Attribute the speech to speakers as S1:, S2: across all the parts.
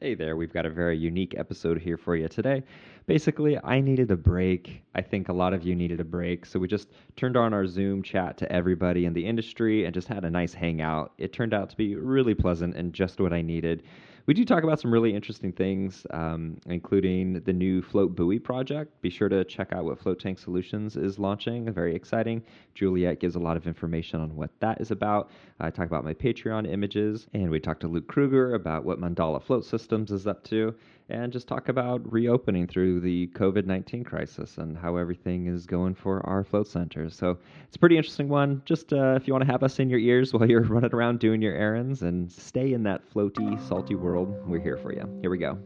S1: Hey there, we've got a very unique episode here for you today. Basically, I needed a break. I think a lot of you needed a break, so we just turned on our Zoom chat to everybody in the industry and just had a nice hangout. It turned out to be really pleasant and just what I needed. We do talk about some really interesting things, um, including the new Float Buoy project. Be sure to check out what Float Tank Solutions is launching. Very exciting. Juliet gives a lot of information on what that is about. I talk about my Patreon images, and we talk to Luke Kruger about what Mandala Float Systems is up to and just talk about reopening through the COVID 19 crisis and how everything is going for our float centers. So it's a pretty interesting one. Just uh, if you want to have us in your ears while you're running around doing your errands and stay in that floaty, salty world, we're here for you. Here we go.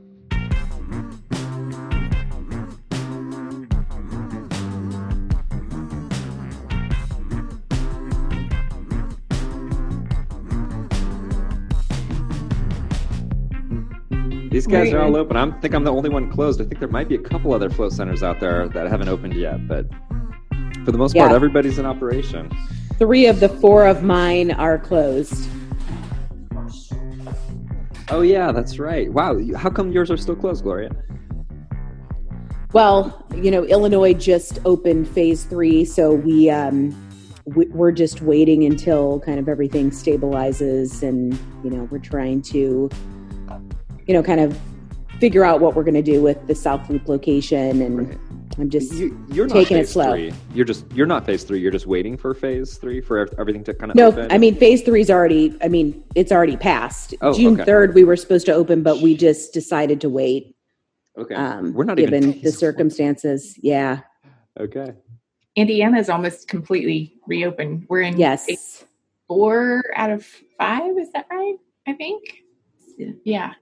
S1: These guys are all open. I think I'm the only one closed. I think there might be a couple other float centers out there that haven't opened yet, but for the most yeah. part, everybody's in operation.
S2: Three of the four of mine are closed.
S1: Oh yeah, that's right. Wow, how come yours are still closed, Gloria?
S2: Well, you know, Illinois just opened phase three, so we um, we're just waiting until kind of everything stabilizes, and you know, we're trying to you know, kind of figure out what we're going to do with the South Loop location, and right. I'm just you, are taking it slow.
S1: Three. You're just you're not phase three. You're just waiting for phase three for everything to kind of
S2: no.
S1: Open.
S2: I mean, phase three is already. I mean, it's already passed. Oh, June third, okay. we were supposed to open, but we just decided to wait.
S1: Okay, um, we're not
S2: given
S1: even
S2: the circumstances. Yeah.
S1: Okay.
S3: Indiana is almost completely reopened. We're in
S2: yes
S3: four out of five. Is that right? I think. Yeah.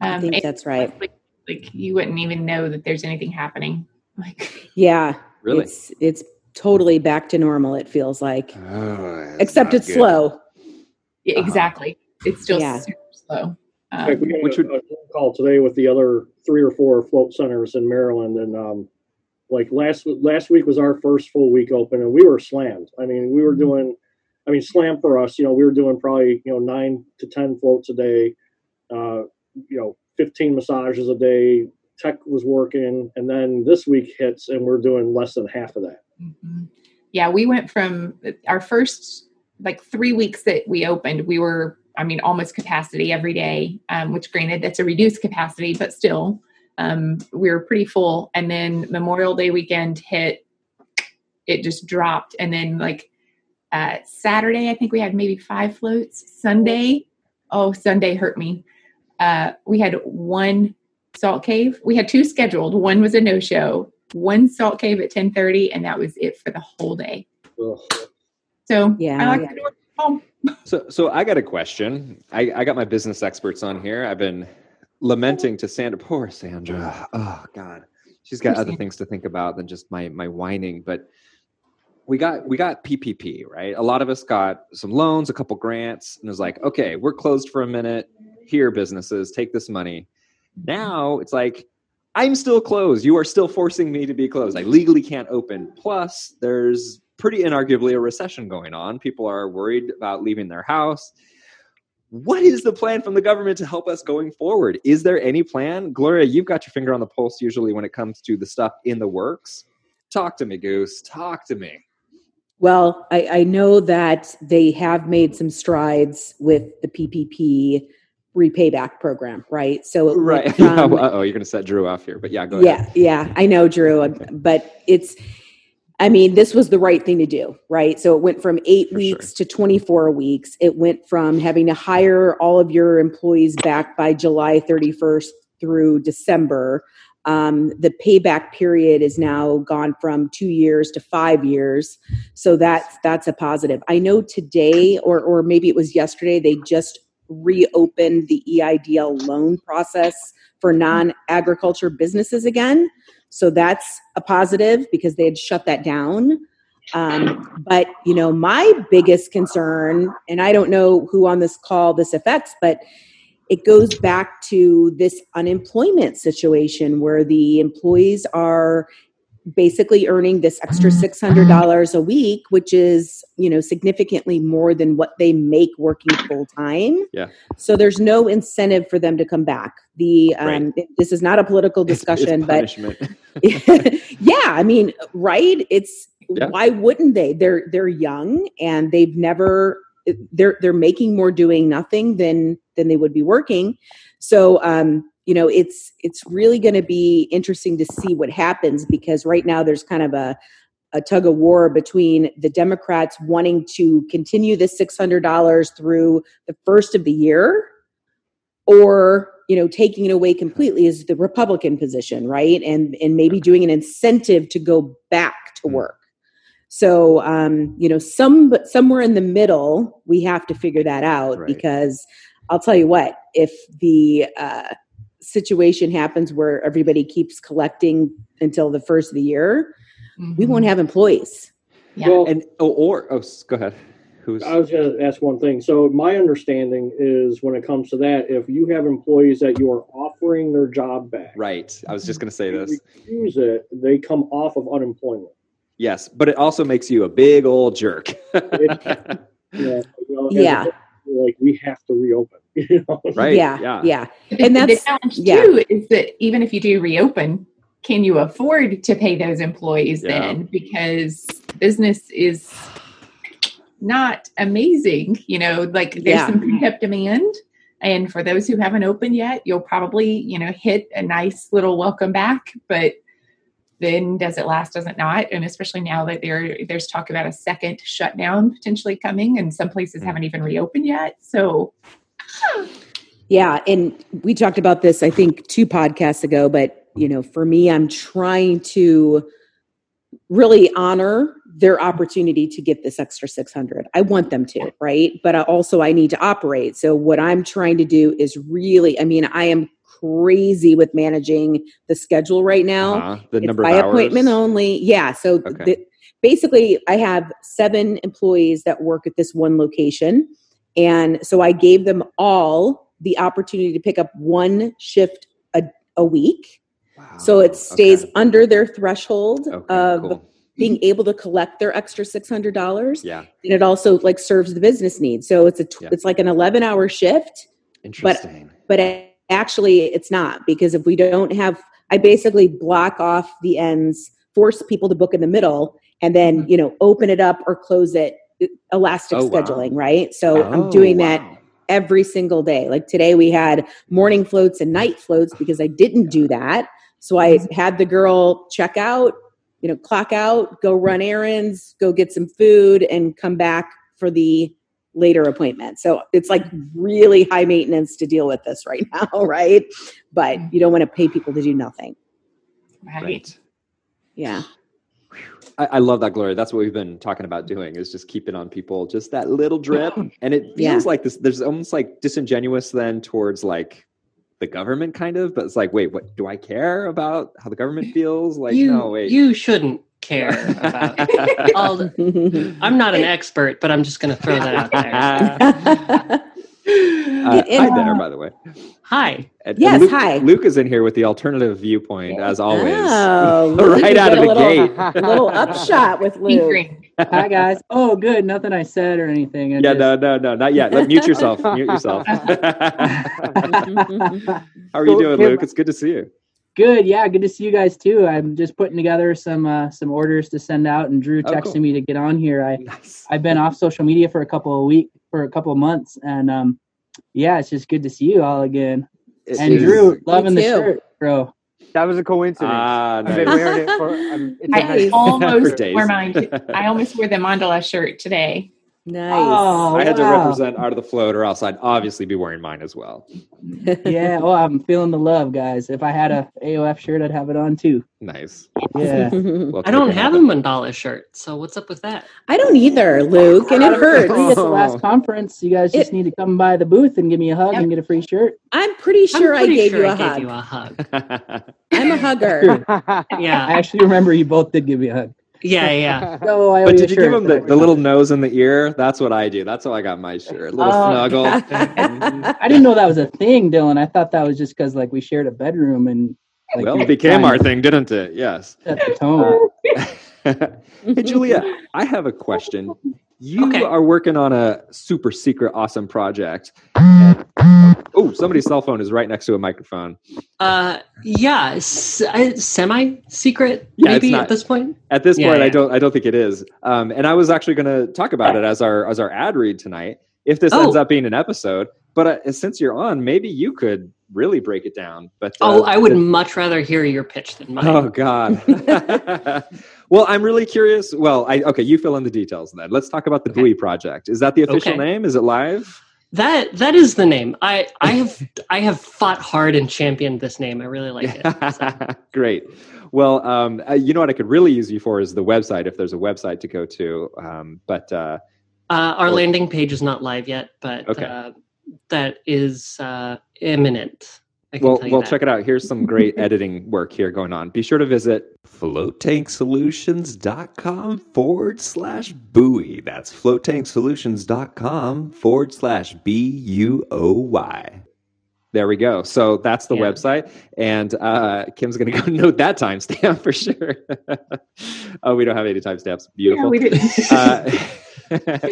S2: Um, I think that's right.
S3: Like, like, you wouldn't even know that there's anything happening. Like
S2: yeah,
S1: really,
S2: it's it's totally back to normal. It feels like, oh, except it's good. slow.
S3: Yeah, exactly. Uh-huh. It's still yeah. super slow.
S4: Um, we had which a, would, a call today with the other three or four float centers in Maryland, and um, like last last week was our first full week open, and we were slammed. I mean, we were mm-hmm. doing, I mean, slam for us. You know, we were doing probably you know nine to ten floats a day. Uh, you know 15 massages a day tech was working and then this week hits and we're doing less than half of that.
S3: Mm-hmm. yeah we went from our first like three weeks that we opened we were i mean almost capacity every day um, which granted that's a reduced capacity but still um, we were pretty full. And then memorial day weekend hit it just dropped. And then like uh, saturday i think we had maybe five floats. Sunday oh sunday hurt me uh, we had one salt cave. We had two scheduled. One was a no show. One salt cave at ten thirty, and that was it for the whole day. Ugh. So yeah, I like yeah. to work home.
S1: So, so I got a question. I, I got my business experts on here. I've been lamenting to Sandra. Poor Sandra. Oh God, she's got Poor other Sandra. things to think about than just my my whining. But we got we got PPP, right? A lot of us got some loans, a couple grants, and it was like, okay, we're closed for a minute here businesses take this money. Now it's like i'm still closed. You are still forcing me to be closed. I legally can't open. Plus there's pretty inarguably a recession going on. People are worried about leaving their house. What is the plan from the government to help us going forward? Is there any plan? Gloria you've got your finger on the pulse usually when it comes to the stuff in the works. Talk to me goose. Talk to me.
S2: Well, I, I, know that they have made some strides with the PPP repayback program, right? So
S1: right. From, oh, you're going to set Drew off here, but yeah, go
S2: yeah, ahead. Yeah, yeah. I know Drew, but it's. I mean, this was the right thing to do, right? So it went from eight For weeks sure. to 24 weeks. It went from having to hire all of your employees back by July 31st through December. Um, the payback period is now gone from two years to five years, so that's that's a positive. I know today, or or maybe it was yesterday, they just reopened the EIDL loan process for non agriculture businesses again. So that's a positive because they had shut that down. Um, but you know, my biggest concern, and I don't know who on this call this affects, but it goes back to this unemployment situation where the employees are basically earning this extra $600 a week which is you know significantly more than what they make working full time
S1: Yeah.
S2: so there's no incentive for them to come back. The um, this is not a political
S1: It's- it's
S2: discussion but yeah i mean right? It's
S1: Yeah.
S2: why wouldn't they? They're they're young and they've never they're they're making more doing nothing than than they would be working. So um you know it's it's really going to be interesting to see what happens because right now there's kind of a a tug of war between the democrats wanting to continue this $600 through the first of the year or you know taking it away completely is the republican position right and and maybe doing an incentive to go back to
S1: Mm.
S2: work so um you know some but somewhere in the middle we have to figure that out
S1: Right.
S2: because i'll tell you what if the uh situation happens where everybody keeps collecting until the first of the year we
S3: Mhm.
S2: won't have employees
S3: Yeah.
S4: Well,
S1: and oh, or oh, go ahead. Who's
S4: I was going to ask one thing. So my understanding is when it comes to that, if you have employees that you are offering their job back,
S1: right? I was just going to say this.
S4: refuse it, they come off of unemployment.
S1: Yes, but it also makes you a big old jerk.
S4: Yeah, you know,
S2: Yeah.
S4: like we have to reopen. You know?
S1: Right,
S2: yeah
S1: yeah.
S2: yeah
S3: The-
S2: And
S3: the challenge
S2: yeah.
S3: too is that even if you do reopen, can you afford to pay those employees
S1: Yeah.
S3: then? Because business is not amazing. You know, like there's
S2: Yeah.
S3: some pent up demand. And for those who haven't opened yet, you'll probably, you know, hit a nice little welcome back. But then does it last? Does it not? And especially now that there there's talk about a second shutdown potentially coming, and some places
S1: Mm.
S3: haven't even reopened yet. So
S2: Yeah, and we talked about this I think two podcasts ago, but you know, for me I'm trying to really honor their opportunity to get this extra 600. I want them to, right? But I also I need to operate. So what I'm trying to do is really I mean, I am crazy with managing the schedule right now
S1: Uh-huh. The
S2: it's
S1: number
S2: by
S1: of hours.
S2: appointment only. Yeah. So
S1: Okay.
S2: the, basically, I have seven employees that work at this one location. And so I gave them all the opportunity to pick up one shift a, a week.
S1: Wow.
S2: So it stays
S1: Okay.
S2: under their threshold
S1: Okay,
S2: of
S1: cool.
S2: being able to collect their extra $600.
S1: Yeah,
S2: And it also like serves the business needs. So it's a, tw-
S1: Yeah.
S2: it's like an 11 hour shift
S1: interesting.
S2: but a- actually it's not because if we don't have i basically block off the ends force people to book in the middle and then mm-hmm. you know open it up or close it elastic
S1: Oh, wow.
S2: scheduling right? So i'm
S1: Oh,
S2: doing that every single day. Like today we had morning floats and night floats because i didn't do that. So i mm-hmm. had the girl check out you know clock out go run errands go get some food and come back for the later appointment. So it's like really high maintenance to deal with this right now right? But mm. you don't want to pay people to do nothing.
S3: Right.
S1: Right.
S2: yeah
S1: I, I love that, Gloria. That's what we've been talking about doing is just keeping on people just that little drip. And it feels
S2: Yeah.
S1: like this, there's almost like disingenuous then towards like the government kind of, but it's like, wait, what do I care about how the government feels? Like,
S5: you,
S1: no, wait.
S5: you shouldn't care about all the, I'm not an expert, but I'm just going to throw that out there.
S1: Uh,
S2: And-
S1: hi there, by the way.
S5: Hi.
S1: And- and
S2: Yes,
S1: Luke,
S2: hi.
S1: Luke is in here with the alternative viewpoint, as always.
S2: Oh,
S1: right out of the
S2: little,
S1: gate.
S2: little upshot with Luke.
S6: Hi guys. Oh, good. Nothing I said or anything. I
S1: Yeah,
S6: just-
S1: no, no, no, not yet. Let, mute yourself. Mute yourself. How are you doing, Luke? It's good to see you.
S6: good. Yeah, good to see you guys too. I'm just putting together some uh, some orders to send out, and Drew
S1: Oh, cool.
S6: me to get on here. I
S1: Nice.
S6: I've been off social media for a couple of week for a couple of months, and um, yeah, it's just good to see you all again.
S1: It
S6: and
S1: is-
S6: Drew, loving the shirt, bro.
S7: That was a coincidence.
S1: Ah,
S7: I've been wearing it for. Um, it's a
S3: I almost
S1: days.
S3: wore mine. I almost wore the mandala shirt today.
S2: Nice.
S6: Oh,
S1: I had to represent Art of the Float, or else I'd obviously be wearing mine as well.
S6: Yeah, well, I'm feeling the love, guys. If I had a AOF shirt, I'd have it on too.
S1: Nice.
S6: Yeah.
S1: Welcome
S5: I don't
S1: to
S5: have a
S1: Canada.
S5: mandala shirt, so what's up with that?
S2: I don't either, Luke, and it oh,
S6: At
S2: hurts.
S6: the last oh. conference, you guys just
S2: It-
S6: need to come by the booth and give me a hug
S3: Yep.
S6: and get a free shirt.
S2: I'm pretty sure
S5: I'm
S2: I
S5: pretty
S2: gave
S5: sure
S2: you
S5: I
S2: a
S5: gave
S2: hug.
S5: you a hug.
S2: I'm a hugger.
S5: Yeah.
S6: I actually remember you both did give me a hug.
S5: Yeah, yeah.
S6: So I
S1: but did you give him the, the little nose in the ear? That's what I do. That's how I got my shirt. A little
S6: Oh.
S1: snuggle.
S6: I didn't know that was a thing, Dylan. I thought that was just because like we shared a bedroom and Like,
S1: well, it became
S6: trying
S1: our thing, didn't it? Yes.
S6: Set the tone.
S1: hey, Julia, I have a question. You
S5: Okay.
S1: are working on a super secret, awesome project. Oh, somebody's cell phone is right next to a microphone.
S5: Uh, yeah, s- I- semi-secret
S1: Yeah,
S5: maybe
S1: not-
S5: at this point.
S1: At this
S5: Yeah,
S1: point, I don't. I don't think it is. Um, and I was actually going to talk about it as our as our ad read tonight. If this
S5: Oh.
S1: ends up being an episode, but uh, since you're on, maybe you could really break it down. But uh,
S5: Oh, I would
S1: the-
S5: much rather hear your pitch than mine.
S1: Oh God. well, I'm really curious. Well, I okay. You fill in the details then. Let's talk about the
S5: Okay.
S1: Buoy project. Is that the official
S5: Okay.
S1: name? Is it live?
S5: That that is the name. I I have I have fought hard and championed this name. I really like it. So,
S1: Great. Well, um, uh, you know what I could really use you for is the website. If there's a website to go to, um, but uh,
S5: uh, our landing page is not live yet, but
S1: Okay.
S5: uh, that is uh, imminent. I can
S1: well,
S5: tell you
S1: well,
S5: that.
S1: check it out. Here's some great editing work here going on. Be sure to visit floattanksolutions.com forward slash buoy. That's floattanksolutions.com forward slash B U O Y. There we go. So that's the
S5: Yeah.
S1: website. And uh, Kim's going to go note that timestamp for sure. oh, we don't have any timestamps. Beautiful.
S3: Yeah, we didn't.
S1: uh,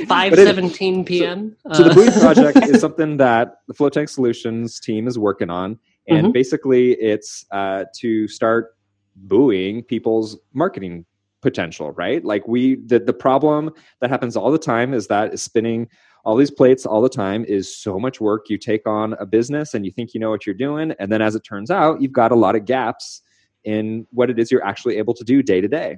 S5: Five seventeen p.m.
S1: so the
S5: Uh,
S1: buoy project is something that the float tank solutions team is working on and
S5: Mhm.
S1: basically it's uh, to start buoying people's marketing potential right like we the, the problem that happens all the time is that spinning all these plates all the time is so much work you take on a business and you think you know what you're doing and then as it turns out you've got a lot of gaps in what it is you're actually able to do day to day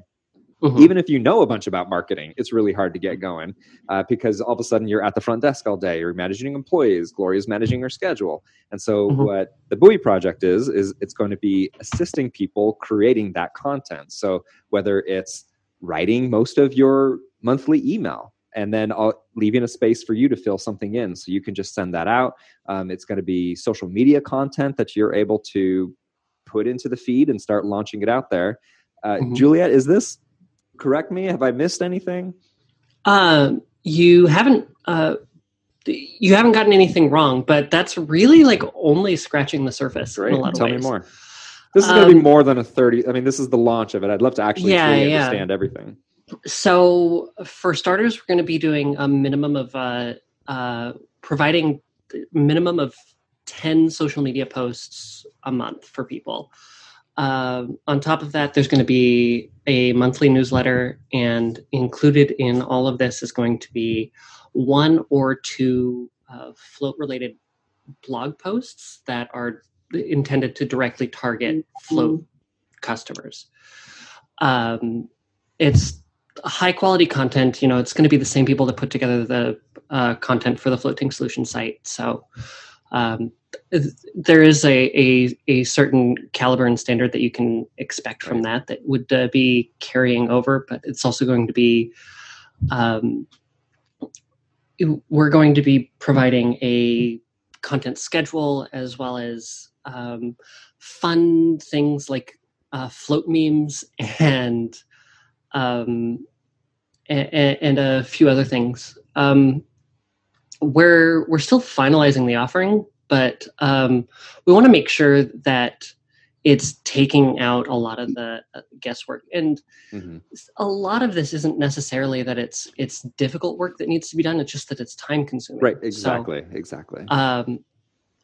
S5: mhm.
S1: even if you know a bunch about marketing, it's really hard to get going uh, because all of a sudden you're at the front desk all day. You're managing employees. Gloria's managing her schedule. And so,
S5: Mhm.
S1: what the Buoy project is is it's going to be assisting people creating that content. So whether it's writing most of your monthly email and then uh, leaving a space for you to fill something in, so you can just send that out. Um, it's going to be social media content that you're able to put into the feed and start launching it out there. Uh,
S5: Mhm.
S1: Juliet, is this correct me? Have I missed anything?
S5: Um, you haven't uh, you haven't gotten anything wrong, but that's really like only scratching the surface in a lot of
S1: Tell me more. This is going to be
S5: Um,
S1: more than a 30. I mean, this is the launch of it. I'd love to actually
S5: Yeah,
S1: truly
S5: yeah.
S1: understand everything.
S5: So, for starters, we're going to be doing a minimum of uh, uh, providing minimum of ten social media posts a month for people. Um, on top of that, there's going to be a monthly newsletter, and included in all of this is going to be one or two uh, float-related blog posts that are intended to directly target float customers. Um, it's high quality content. You know, it's going to be the same people that put together the uh, content for the float tank solution site. So um, there is a, a a certain caliber and standard that you can expect from that that would uh, be carrying over, but it's also going to be. Um, we're going to be providing a content schedule as well as um, fun things like uh, float memes and um, and, and a few other things. Um, we're we're still finalizing the offering, but um, we want to make sure that it's taking out a lot of the uh, guesswork. And
S1: Mhm.
S5: a lot of this isn't necessarily that it's it's difficult work that needs to be done. It's just that it's time consuming.
S1: Right,
S5: So,
S1: exactly, exactly.
S5: um,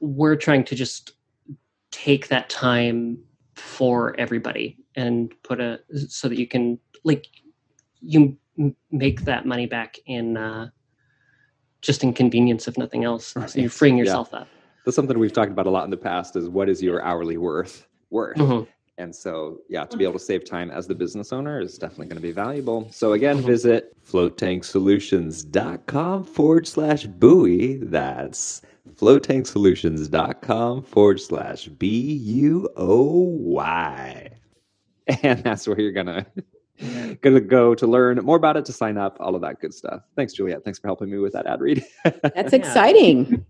S5: we're trying to just take that time for everybody and put a so that you can like you m- make that money back in uh, just inconvenience if nothing else so you're
S1: Right.
S5: freeing
S1: Yeah.
S5: yourself up
S1: That's something we've talked about a lot in the past is what is your hourly worth worth?
S5: Mhm.
S1: And so, yeah, to be able to save time as the business owner is definitely going to be valuable. So, again,
S5: Mhm.
S1: visit floattanksolutions.com forward slash buoy. That's floattanksolutions.com forward slash B U O Y. And that's where you're going to. Gonna go to learn more about it, to sign up, all of that good stuff. Thanks, Juliet. Thanks for helping me with that ad read.
S2: That's exciting.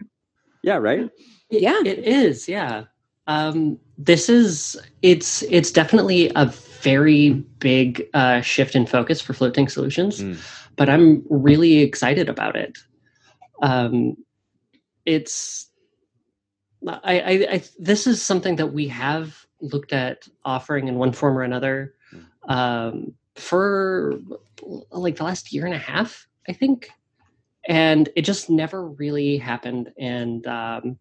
S1: yeah, right.
S5: It-
S2: Yeah.
S5: it is yeah um, this is it's it's definitely a very big uh, shift in focus for float tank solutions
S1: Mm.
S5: but i'm really excited about it um, it's I, I, I this is something that we have looked at offering in one form or another um, for like the last year and a half, I think, and it just never really happened. And um,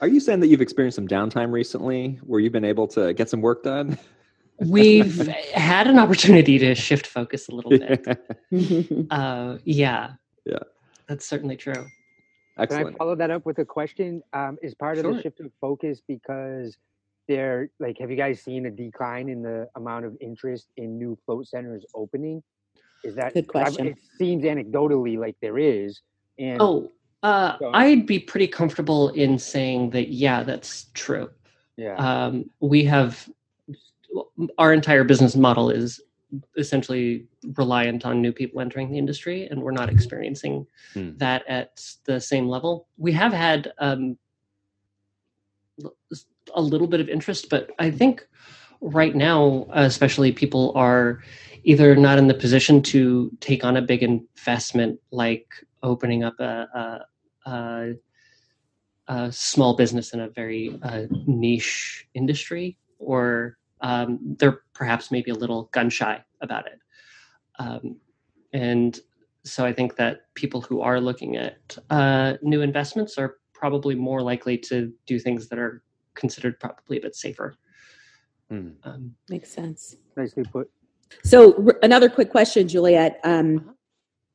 S1: Are you saying that you've experienced some downtime recently where you've been able to get some work done?
S5: we've had an opportunity to shift focus a little bit. Uh, yeah,
S1: Yeah.
S5: that's certainly true.
S7: Can I
S1: Excellent.
S7: follow that up with a question? Um, is part of
S5: Sure.
S7: the shift of focus because they're like, have you guys seen a decline in the amount of interest in new float centers opening? Is that
S2: Good
S7: 'cause I've-
S2: question.
S7: It seems anecdotally like there is. And
S5: Oh, uh,
S7: Go.
S5: I'd be pretty comfortable in saying that. Yeah, that's true.
S7: yeah,
S5: um, we have our entire business model is essentially reliant on new people entering the industry and we're not experiencing
S1: Hmm.
S5: that at the same level we have had um, a little bit of interest but i think right now especially people are either not in the position to take on a big investment like opening up a, a, a a small business in a very uh, niche industry, or um, they're perhaps maybe a little gun shy about it. Um, and so I think that people who are looking at uh, new investments are probably more likely to do things that are considered probably a bit safer.
S1: Hmm.
S5: Um,
S2: Makes sense.
S7: nicely put.
S2: So r- another quick question, Juliet. Um,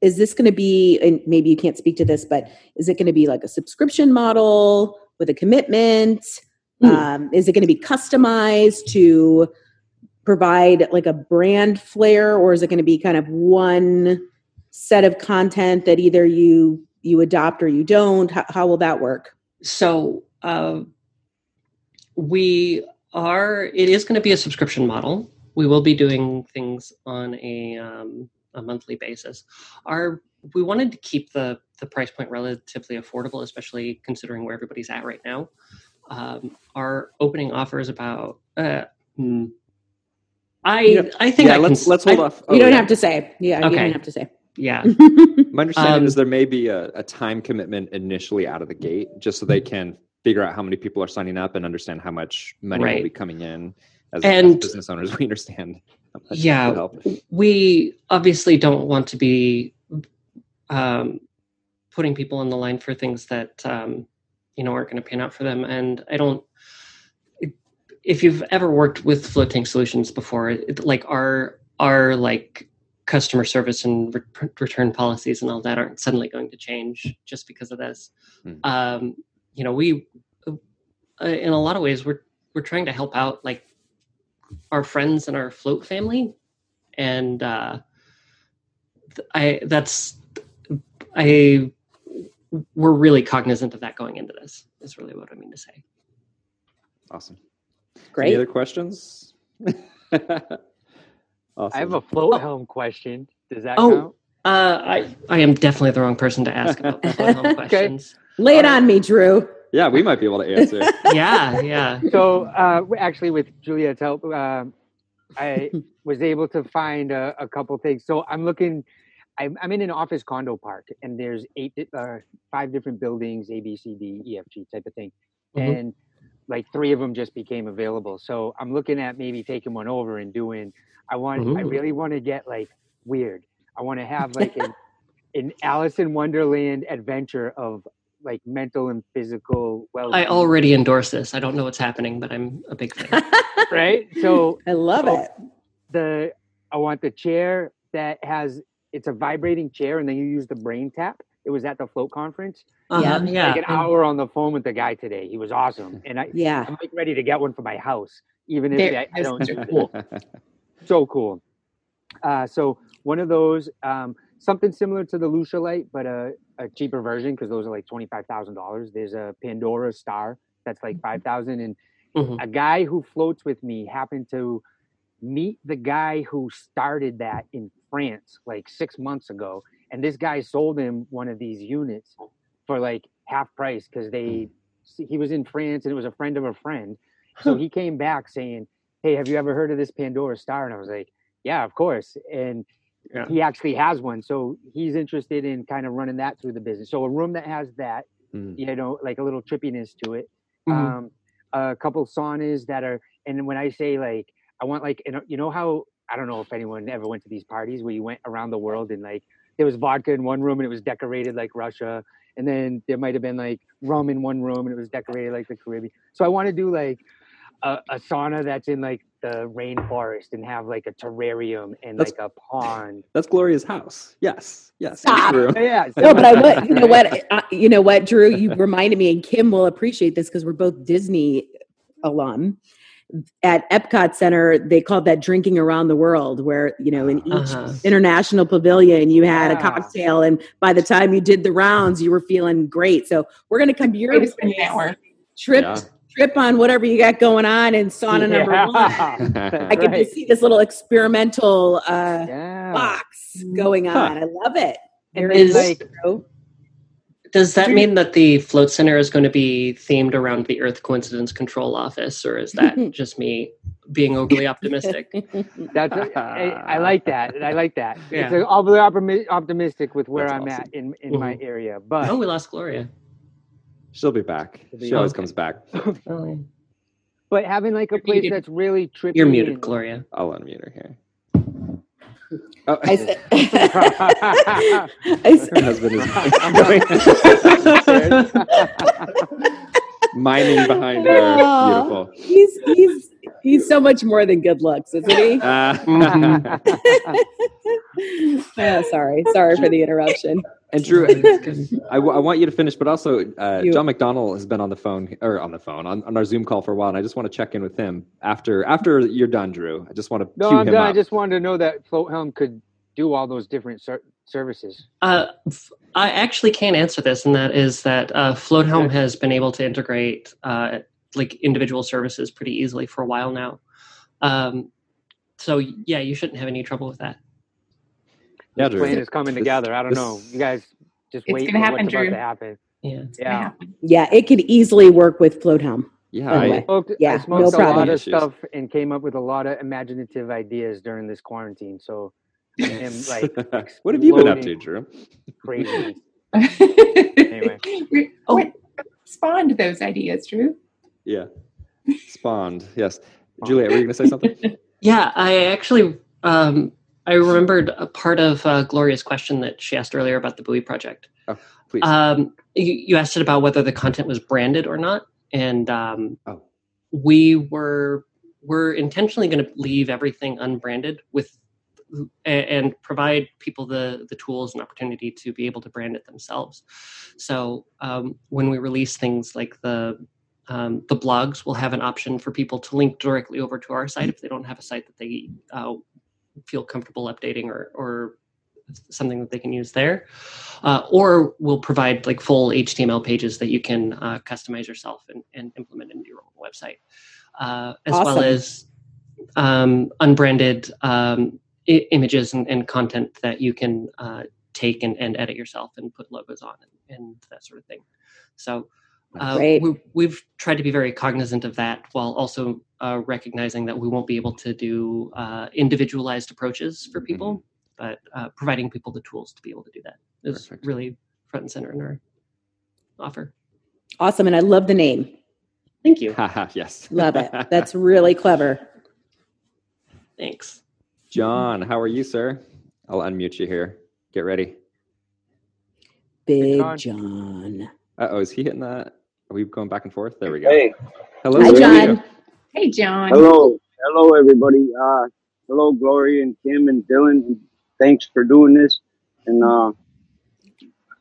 S2: is this going to be, and maybe you can't speak to this, but is it going to be like a subscription model with a commitment?
S5: Hmm.
S2: Um, is it going to be customized to provide like a brand flair, or is it going to be kind of one set of content that either you you adopt or you don't? How, how will that work?
S5: so uh, we are it is going to be a subscription model we will be doing things on a um, a monthly basis our we wanted to keep the the price point relatively affordable especially considering where everybody's at right now um, our opening offer is about uh, hmm, I
S1: You know-
S5: I think
S1: yeah,
S5: I can,
S1: let's let's hold
S5: I-
S1: off. Oh,
S2: you don't
S1: yeah.
S2: have to say. Yeah,
S5: okay.
S2: you don't have to say.
S5: Yeah,
S1: My understanding
S5: Um,
S1: is there may be a, a time commitment initially out of the gate, just so they can figure out how many people are signing up and understand how much money will be coming in. As, as
S5: And-
S1: business owners, we understand. How much
S5: Yeah. we obviously don't want to be um, putting people on the line for things that um, you know aren't going to pan out for them. And I don't. If you've ever worked with float tank solutions before, it, like our our like customer service and re- return policies and all that aren't suddenly going to change just because of this.
S1: Hmm.
S5: Um, you know, we uh, in a lot of ways we're we're trying to help out like our friends and our float family and uh i that's i we're really cognizant of that going into this is really what i mean to say
S1: Awesome. Any
S2: Great.
S1: other questions? awesome.
S7: I have a float helm question. Does that
S5: Oh.
S7: count?
S5: uh i i am definitely the wrong person to ask about the float helm
S7: Okay.
S5: Questions
S2: Lay it
S7: All right.
S2: on me, Drew.
S1: yeah, we might be able to answer.
S5: yeah yeah
S7: So uh, actually, with Juliet's help, um, I was able to find a, a couple things. So I'm looking. I'm, I'm in an office condo park, and there's eight, uh, five different buildings, A, B, C, D, E, F, G type of thing,
S5: Mhm.
S7: and like three of them just became available. So I'm looking at maybe taking one over and doing. I want. I really want to get like weird. I want to have like an, an Alice in Wonderland adventure of like mental and physical well.
S5: i already endorse this i don't know what's happening but i'm a big fan
S7: right. So
S2: I love
S7: So-
S2: it.
S7: the I want the chair that has it's a vibrating chair, and then you use the brain tap. It was at the float conference.
S5: uh-huh, yeah
S7: like an hour on the phone with the guy today. He was awesome, and I
S2: Yeah.
S7: I'm like ready to get one for my house, even if
S3: There-
S7: I, I don't.
S3: there's-
S7: Cool, so cool. Uh, so one of those, um, something similar to the Lucia Light, but a, a cheaper version because those are like twenty five thousand dollars. There's a Pandora Star that's like five thousand, and
S5: Mhm.
S7: a guy who floats with me happened to meet the guy who started that in France like six months ago, and this guy sold him one of these units for like half price because they he was in France and it was a friend of a friend. So he came back saying, "Hey, have you ever heard of this Pandora Star?" And I was like, "Yeah, of course." And
S5: Yeah.
S7: he actually has one, so he's interested in kind of running that through the business. So a room that has that,
S1: Mm.
S7: you know, like a little trippiness to it.
S5: Mhm.
S7: Um, a couple saunas that are. And when I say like, I want like, you know, you know how I don't know if anyone ever went to these parties where you went around the world and like there was vodka in one room and it was decorated like Russia, and then there might have been like rum in one room and it was decorated like the Caribbean. So I want to do like a, a sauna that's in like the rainforest and have like a terrarium and
S1: That's-
S7: like a pond.
S1: That's Gloria's house. Yes. Yes.
S2: Stop.
S7: Yeah,
S2: No, but I would. You know what? Uh, you know what, Drew? You reminded me, and Kim will appreciate this because we're both Disney alum. At Epcot Center, they called that drinking around the world, where you know in each
S5: Uh-huh.
S2: international pavilion you had a cocktail, and by the time you did the rounds, you were feeling great. So we're going to come to your
S3: Greatest
S2: place,
S3: network.
S2: trip
S1: Yeah.
S2: Trip on whatever you got going on in sauna number one. I can
S7: Right.
S2: just see this little experimental uh,
S7: Yeah.
S2: box going
S1: Huh.
S2: on. I love it.
S7: And
S2: Very
S5: then,
S7: like-
S5: Does that mean that the float center is going to be themed around the Earth Coincidence Control Office, or is that just me being overly optimistic?
S7: That's I, I like that. I like that.
S5: Yeah.
S7: It's overly optimistic with where
S1: That's
S7: I'm
S1: awesome.
S7: at in in my
S5: Mhm.
S7: area, but
S5: oh, we lost Gloria.
S1: She'll be back.
S7: She'll be
S1: She always
S5: back.
S1: comes back.
S5: Oh,
S7: but having like a
S3: You're
S7: place
S3: muted.
S7: that's really trippy.
S5: You're muted,
S7: and-
S5: Gloria.
S1: I'll unmute her here. Oh,
S2: I said,
S7: I
S2: I said-
S1: her husband is mining behind her. Beautiful.
S2: he's he's he's so much more than good looks, isn't he?
S1: Uh,
S2: oh, sorry, sorry for the interruption.
S1: and Drew, I, w- I want you to finish, but also uh, John McDonald has been on the phone or on the phone on, on our Zoom call for a while, and I just want to check in with him after after you're done, Drew. I just want to
S7: no,
S1: cue
S7: I'm
S1: him
S7: done. I just wanted to know that Float Helm could do all those different ser- services.
S5: Uh, f- I actually can't answer this, and that is that uh, Float Helm
S7: Okay.
S5: has been able to integrate uh, like individual services pretty easily for a while now. Um, so yeah, you shouldn't have any trouble with that.
S1: yeah,
S7: This
S1: Drew.
S7: plan is coming together. I don't
S1: this-
S7: know. You guys just
S3: It's
S7: wait
S3: gonna
S7: for
S3: happen,
S7: what's about
S3: Drew.
S7: to happen.
S5: Yeah.
S7: Yeah.
S3: happen.
S2: Yeah, it could easily work with Floathelm.
S1: Yeah,
S2: By
S1: I.
S7: Smoked,
S2: Yeah,
S7: I
S2: no
S7: smoked a
S2: problem.
S7: lot of
S1: Issues.
S7: stuff and came up with a lot of imaginative ideas during this quarantine. So I am like
S1: what have you been up to, Drew?
S7: crazy.
S3: anyway,
S5: Oh.
S3: what spawned those ideas, Drew?
S1: Yeah, spawned. Yes, Juliet, were you going to say something?
S5: Yeah, I actually um, I remembered a part of uh, Gloria's question that she asked earlier about the Buoy project.
S1: Please.
S5: Um, you, you asked it about whether the content was branded or not, and um,
S1: Oh.
S5: we were we're intentionally going to leave everything unbranded with and provide people the the tools and opportunity to be able to brand it themselves. So um, when we release things like the um, the blogs, we'll have an option for people to link directly over to our site if they don't have a site that they uh, feel comfortable updating or, or something that they can use there. Uh, or we'll provide like full HTML pages that you can uh, customize yourself and, and implement into your own website, uh, as well as um, unbranded um, I- images and, and content that you can uh, take and, and edit yourself and put logos on and, and that sort of thing. So uh, we, we've tried to be very cognizant of that while also uh, recognizing that we won't be able to do uh, individualized approaches for people, but uh, providing people the tools to be able to do that is
S1: Perfect.
S5: really front and center in our offer.
S2: Awesome, and I love the name.
S5: Thank you.
S1: Yes.
S2: Love it. That's really clever.
S5: Thanks.
S1: John. How are you, sir? I'll unmute you here. Get ready.
S2: Big
S7: John.
S2: John.
S1: Uh oh, is he hitting that? Are we going back and forth? There we go.
S8: Hey,
S1: Hello.
S2: Hi. John.
S3: Hey, John.
S8: hello, hello, everybody. Uh, hello, Gloria and Kim and Dylan. Thanks for doing this. And uh,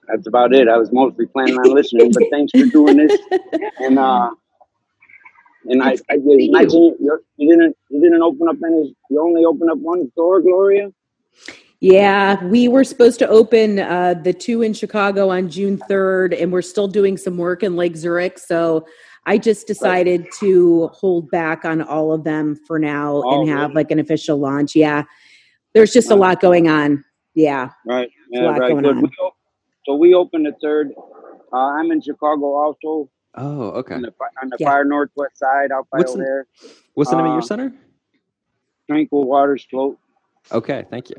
S8: that's about it. I was mostly planning on listening, but thanks for doing this. And uh, and I,
S3: It's
S8: I
S3: good to
S8: did
S3: see
S8: imagine you. you didn't you didn't open up any. You only opened up one store, Gloria.
S2: Yeah, we were supposed to open uh, the two in Chicago on June 3rd, and we're still doing some work in Lake Zurich. So I just decided to hold back on all of them for now
S8: Oh,
S2: and have
S8: really?
S2: like an official launch. Yeah, there's just a lot going on. Yeah,
S8: Right.
S2: a
S8: Yeah.
S2: lot
S8: Right.
S2: going
S8: Good.
S2: on.
S8: We op- so we opened the third. Uh, I'm in Chicago also
S1: Oh, okay.
S8: on the on the
S2: Yeah.
S8: far northwest side out by
S1: What's the-
S8: O'Hare.
S1: What's the name of your
S8: Uh,
S1: center?
S8: Tranquil Waters Float.
S1: Okay, thank you.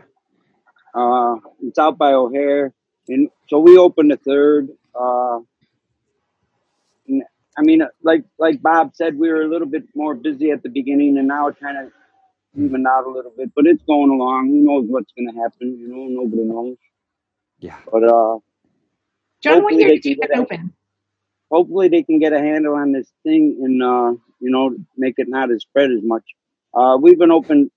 S8: Uh, it's out by O'Hare, and so we opened the third. Uh, and I mean, like like Bob said, we were a little bit more busy at the beginning, and now it kind of evened out a little bit. But it's going along. Who knows what's going to happen? You know, nobody knows.
S1: Yeah.
S8: But uh,
S3: John, what
S8: hopefully
S3: year
S8: they
S3: did you
S8: can
S3: get
S8: get a-
S3: open?
S8: hopefully they can get a handle on this thing and uh, you know make it not as spread as much. Uh, we've been open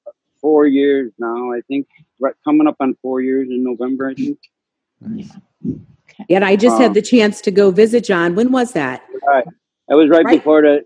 S8: four years now. I think right coming up on four years in November. I think.
S1: Nice.
S2: And I just
S8: Um,
S2: had the chance to go visit John. When was that?
S8: Right. That was right,
S2: Right.
S8: before the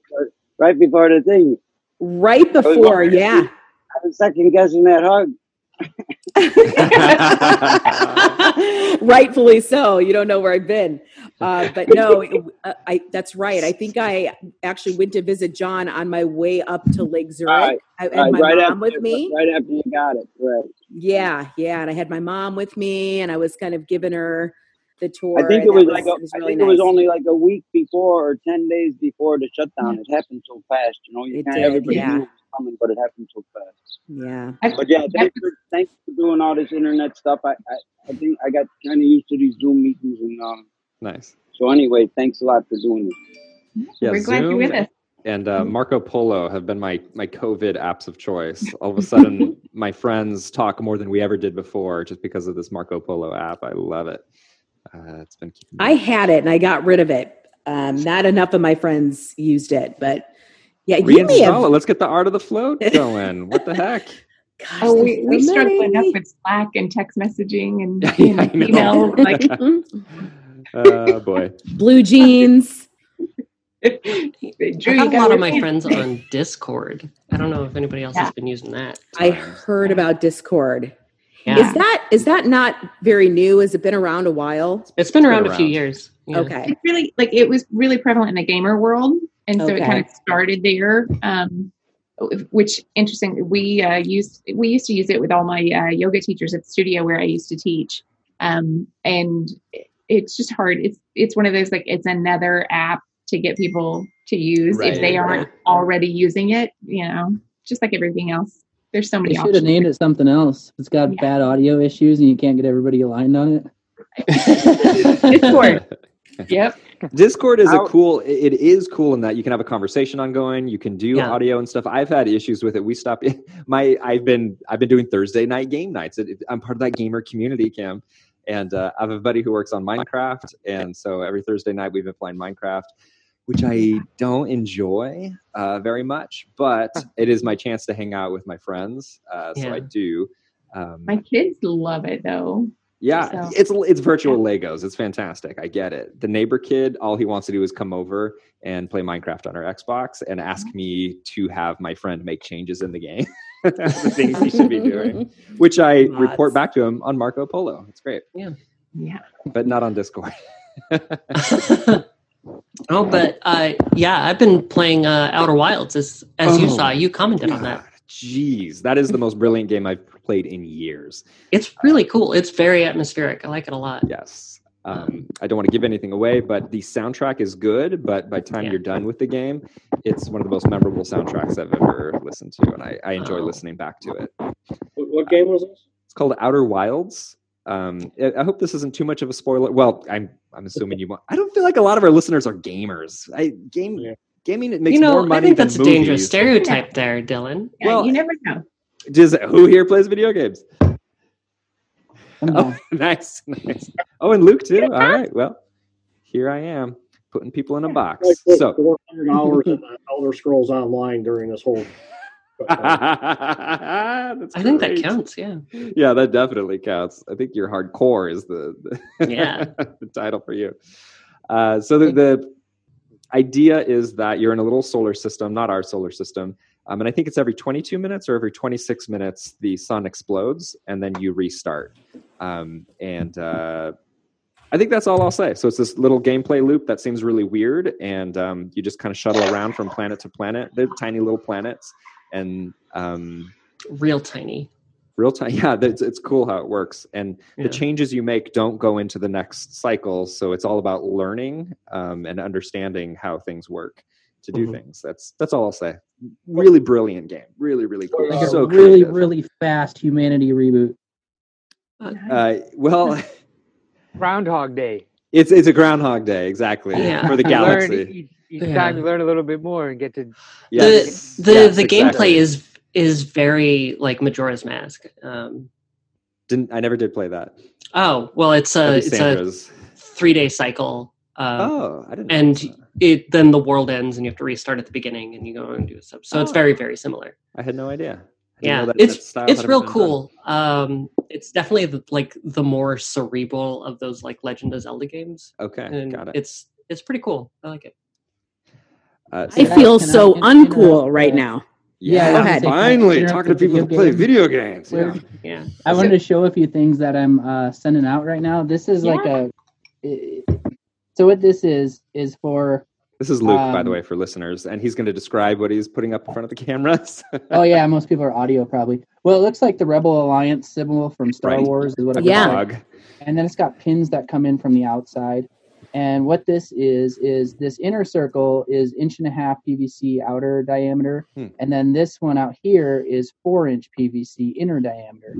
S8: right before the thing.
S2: Right
S8: was
S2: before,
S8: wondering.
S2: yeah.
S8: I was second guessing that hug.
S2: Rightfully so. You don't know where I've been, uh, but no, it- uh, I, that's right. I think I actually went to visit John on my way up to Lake Zurich.
S8: Right,
S2: I had
S8: Right,
S2: my
S8: right
S2: mom
S8: after,
S2: with me.
S8: Right after you got it. Right.
S2: Yeah, yeah, and I had my mom with me, and I was kind of giving her the tour.
S8: I think it was
S2: that
S8: like a,
S2: it was
S8: I
S2: really
S8: think it was only like a week before or ten days before the shutdown. It happened so fast, you know. You
S2: It
S8: can't
S2: did,
S8: everybody
S2: yeah.
S8: knew it was coming, but it happened so fast.
S2: Yeah.
S8: But yeah, thanks for thanks for doing all this internet stuff. I I, I think I got kind of used to these Zoom meetings, and um,
S1: nice.
S8: so anyway, thanks a lot for doing this.
S1: Yeah,
S3: We're glad you're with us.
S1: and uh, Marco Polo have been my my COVID apps of choice. All of a sudden, my friends talk more than we ever did before, just because of this Marco Polo app. I love it. Uh, it's been keeping me
S2: I had it and I got rid of it. Um, not enough of my friends used it, but yeah, you may have.
S1: it. Let's get the art of the float going. what the heck?
S2: Gosh,
S3: Oh,
S2: there's
S3: we,
S2: so
S3: we struggle enough with Slack and text messaging and,
S1: Yeah,
S3: and
S1: know.
S3: email. Like,
S1: Oh boy.
S2: BlueJeans.
S3: Drew,
S5: I
S3: you
S5: got a lot of my friends on Discord. I don't know if anybody else
S3: Yeah.
S5: has been using that.
S2: I heard about Discord.
S5: Yeah.
S2: Is that is that not very new? Has it been around a while?
S5: It's been
S1: been
S5: around a few years. Yeah.
S2: Okay.
S3: It's really like it was really prevalent in the gamer world, and so
S2: Okay.
S3: it kind of started there. Um, which interesting. We uh, used we used to use it with all my uh, yoga teachers at the studio where I used to teach, um, and it's just hard. It's it's one of those like it's another app to get people to use if they aren't
S1: right.
S3: already using it. You know, just like everything else. There's so
S6: They
S3: many
S6: should have named it something else. It's got
S3: Yeah.
S6: bad audio issues and you can't get everybody aligned on it.
S3: Discord. Yep.
S1: Discord is a cool. It is cool in that you can have a conversation ongoing. You can do
S5: Yeah.
S1: audio and stuff. I've had issues with it. We stopped. My I've been I've been doing Thursday night game nights. It, I'm part of that gamer community, Cam, and uh, I have a buddy who works on Minecraft, and so every Thursday night we've been playing Minecraft, which I don't enjoy uh, very much, but it is my chance to hang out with my friends. Uh, so I do. Um,
S3: My kids love it though.
S1: yeah,
S3: So-
S1: it's it's virtual Legos. It's fantastic. I get it. The neighbor kid, all he wants to do is come over and play Minecraft on our Xbox and ask me to have my friend make changes in the game. the things he should be doing, which I
S2: Lots.
S1: report back to him on Marco Polo. It's great,
S3: Yeah, Yeah.
S1: but not on Discord.
S5: Oh, but uh, yeah, I've been playing uh, Outer Wilds as as you
S1: Oh,
S5: saw. You commented on that.
S1: Jeez, that is the most brilliant game I've played in years.
S5: It's really cool. It's very atmospheric. I like it a lot.
S1: Yes. Um, I don't want to give anything away, but the soundtrack is good. But by the time
S5: Yeah.
S1: you're done with the game, it's one of the most memorable soundtracks I've ever listened to, and I, I enjoy
S5: Oh.
S1: listening back to it.
S4: What, what game was this?
S1: It's called Outer Wilds. Um, I I hope this isn't too much of a spoiler. Well, I'm I'm assuming you want. I don't feel like a lot of our listeners are gamers. I game
S4: Yeah.
S1: gaming it makes
S5: you know,
S1: more money
S5: I think
S1: than
S5: that's a dangerous
S1: movies.
S5: stereotype there, Dylan.
S3: Yeah,
S1: Well-
S3: you never know.
S1: Does who here plays video games? Oh, nice, nice. Oh, and Luke too. All right. Well, here I am putting people in a box.
S4: Like
S1: So
S4: 400 hours of Elder Scrolls Online during this whole.
S5: I think that counts. Yeah.
S1: Yeah, that definitely counts. I think your hardcore is the, the
S5: Yeah.
S1: the title for you. Uh, so the, the idea is that you're in a little solar system, not our solar system, um, and I think it's every 22 minutes or every 26 minutes the sun explodes and then you restart. Um, and uh, I think that's all I'll say. So it's this little gameplay loop that seems really weird, and um, you just kind of shuttle around from planet to planet. They're tiny little planets, and um,
S5: Real tiny.
S1: real time. Yeah, it's, it's cool how it works, and
S5: Yeah.
S1: the changes you make don't go into the next cycle. So it's all about learning um, and understanding how things work to do
S5: Mhm.
S1: things. That's that's all I'll say. Really brilliant game. Really, really cool.
S6: like a
S1: so
S6: really,
S1: creative.
S6: really fast humanity reboot.
S1: Uh, well,
S7: Groundhog Day.
S1: it's it's a Groundhog Day exactly
S5: Yeah.
S1: for the
S7: You learn
S1: galaxy.
S7: Each- each
S5: Yeah.
S7: time you learn a little bit more and get to
S1: Yes.
S5: The the
S1: Yes,
S5: the
S1: exactly.
S5: gameplay is is very like Majora's Mask. Um,
S1: Didn't I never did play that.
S5: oh well, it's a
S1: Maybe
S5: it's a three day cycle. Uh,
S1: oh, I didn't.
S5: and
S1: know
S5: it then the world ends and you have to restart at the beginning and you go and do stuff. So it's
S1: Oh.
S5: very very similar.
S1: I had no idea.
S5: Yeah,
S1: that-
S5: it's
S1: that
S5: it's real
S1: ever done.
S5: cool. Um, it's definitely the, like the more cerebral of those like Legend of Zelda games,
S1: Okay,
S5: and
S1: got it.
S5: it's it's pretty cool. I like it.
S1: Uh,
S2: I
S6: I-
S2: feel
S6: can I
S2: so
S6: interrupt,
S2: uncool right now.
S6: Yeah,
S2: Go
S1: yeah,
S2: ahead.
S1: finally talking to people who
S6: video
S1: play video games. Yeah.
S5: Yeah.
S6: I wanted to show a few things that I'm uh, sending out right now. This is like a. i- So what this is is for.
S1: This is Luke, by the
S6: Um,
S1: way, for listeners, and he's going to describe what he's putting up in front of the cameras.
S6: Oh yeah, most people are audio probably. Well, it looks like the Rebel Alliance symbol from Star
S1: Right.
S6: Wars is what it
S1: Like
S2: Yeah.
S6: like. and then it's got pins that come in from the outside. And what this is is this inner circle is inch and a half PVC outer diameter,
S1: Hmm.
S6: and then this one out here is four inch PVC inner diameter.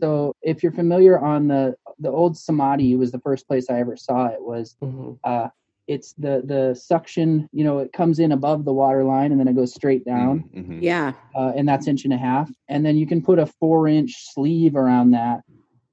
S6: So if you're familiar on the the old Samadhi was the first place I ever saw it was
S5: Mhm.
S6: uh, it's the the suction you know it comes in above the water line and then it goes straight down
S1: Mhm.
S2: Yeah.
S6: uh, and that's inch and a half. And then you can put a four inch sleeve around that.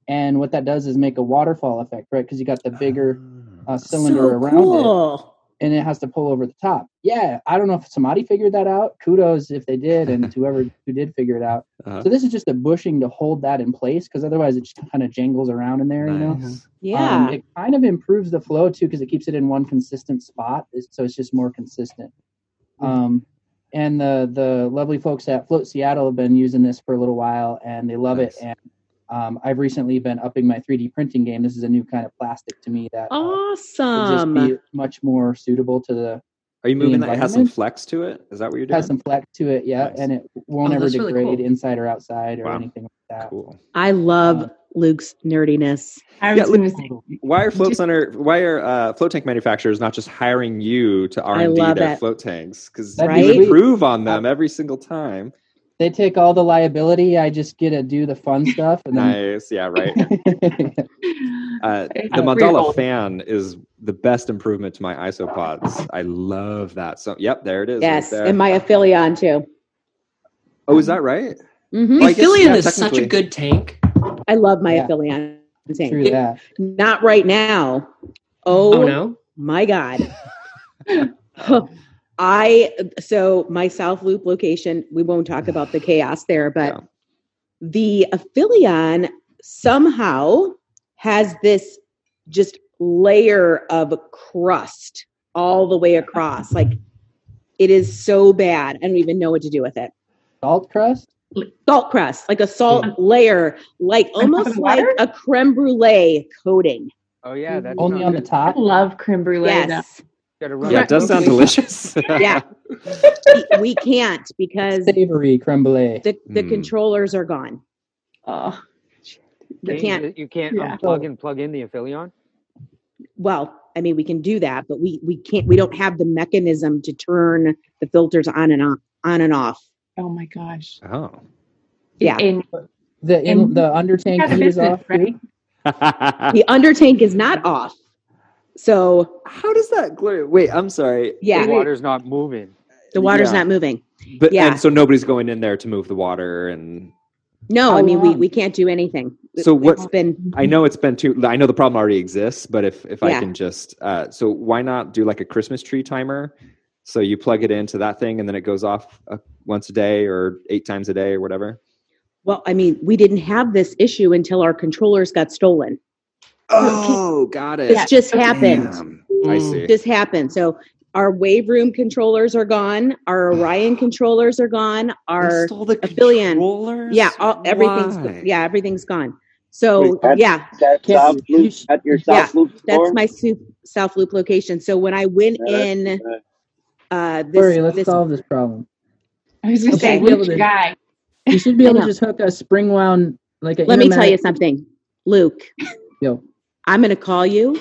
S6: And what that does is make a waterfall effect, right? Because you got the bigger uh, cylinder
S2: so
S6: around it and it has to pull over the top. Yeah, I don't know if somebody figured that out. Kudos if they did, and whoever who did figure it out.
S1: Uh-huh.
S6: So this is just a bushing to hold that in place because otherwise it just kind of jangles around in there, you know?
S2: Yeah.
S6: Um, it kind of improves the flow too because it keeps it in one consistent spot, so it's just more consistent. Um, and the the lovely folks at Float Seattle have been using this for a little while, and they love
S1: Nice.
S6: it. And um, I've recently been upping my 3D printing game. This is a new kind of plastic to me that uh, just
S2: awesome.
S6: be much more suitable to the.
S1: Are you moving that? It has some flex to it. Is that what you're doing?
S6: It has some flex to it, yeah,
S1: Nice.
S6: and it won't
S5: Oh,
S6: ever
S5: that's really
S6: degrade
S5: cool.
S6: inside or outside or
S1: Wow.
S6: anything like that.
S1: Cool.
S2: I love
S6: Uh,
S2: Luke's nerdiness.
S3: I
S1: Yeah,
S3: was
S1: look-
S3: going to say,
S1: Why are float
S3: Just-
S1: center? Why are uh, float tank manufacturers not just hiring you to R and D their
S2: it.
S1: float tanks? Because
S6: That'd
S1: you improve on them every single time.
S6: They take all the liability. I just get to do the fun stuff, and then
S1: Nice. Yeah. Right. Uh, the
S3: a
S1: Mandala fan is the best improvement to my isopods. I love that. So, yep, there it is.
S2: Yes,
S1: right there.
S2: and my Aphelion too.
S1: oh, is that right?
S2: hmm
S1: Well, I guess, yeah,
S5: is such a good tank.
S2: I love my
S6: Yeah.
S2: Aphelion. tank.
S6: through that.
S2: Not right now. Oh,
S5: Oh no.
S2: my God. I so my South Loop location, we won't talk about the chaos there, but
S1: Yeah.
S2: the Aphelion somehow has this just layer of crust all the way across. Like it is so bad. I don't even know what to do with it.
S6: Salt crust.
S2: Salt crust, like a salt layer, like almost like a creme brulee coating.
S7: Oh yeah, that's
S6: Only on the top.
S3: I
S6: top.
S3: love creme brulee. though.
S2: Yes.
S7: Gotta run
S1: Yeah, it does sound delicious.
S2: Yeah. we, we can't because
S6: Savory creme brulee.
S2: the, the
S1: Mm.
S2: controllers are gone.
S3: Oh,
S2: We
S7: Can't-
S2: can't.
S7: You can't
S3: Yeah.
S7: unplug and plug in the Aphelion.
S2: Well, I mean, we can do that, but we we can't. We don't have the mechanism to turn the filters on and off, on and off.
S3: oh my gosh.
S1: oh.
S2: Yeah.
S3: And
S6: The in,
S3: And-
S6: the under tank
S3: Got a
S6: heat is off.
S3: right?
S2: The under tank is not off. So
S1: How does that glory? Wait, I'm sorry.
S2: yeah,
S7: The water's not moving.
S2: the water's
S1: Yeah.
S2: not moving.
S1: But
S2: Yeah.
S1: and so nobody's going in there to move the water and
S2: No,
S6: How
S2: I mean we,
S6: long?
S2: we can't do anything.
S1: So what-
S2: It's been
S1: I know it's been too I know the problem already exists, but if if I can just uh so why not do like a Christmas tree timer? So you plug it into that thing and then it goes off uh, once a day or eight times a day or whatever.
S2: well. I mean, we didn't have this issue until our controllers got stolen.
S1: Oh, got it.
S2: This just happened.
S1: Damn. I
S5: Mm.
S1: see.
S2: This happened. So our wave room controllers are gone. Our Orion controllers are gone. Our
S1: Install the controllers?
S2: yeah, all, everything's
S1: Why?
S2: yeah, everything's gone. So
S8: Wait, that's-
S2: yeah,
S8: That
S6: Can't-
S8: South Loop
S6: sh-
S8: at your
S2: Yeah,
S8: South Loop
S2: that's my soup, South Loop location. So when I went
S8: Yeah,
S2: in,
S8: that's-
S2: uh, this,
S6: Hurry, let's
S2: this
S6: solve this problem.
S3: I was just
S6: Okay,
S3: saying,
S6: we'll
S3: Luke's guy.
S6: You should be able to just hook a spring wound like a
S2: let me tell you something, Luke.
S6: Yo,
S2: I'm going to call you,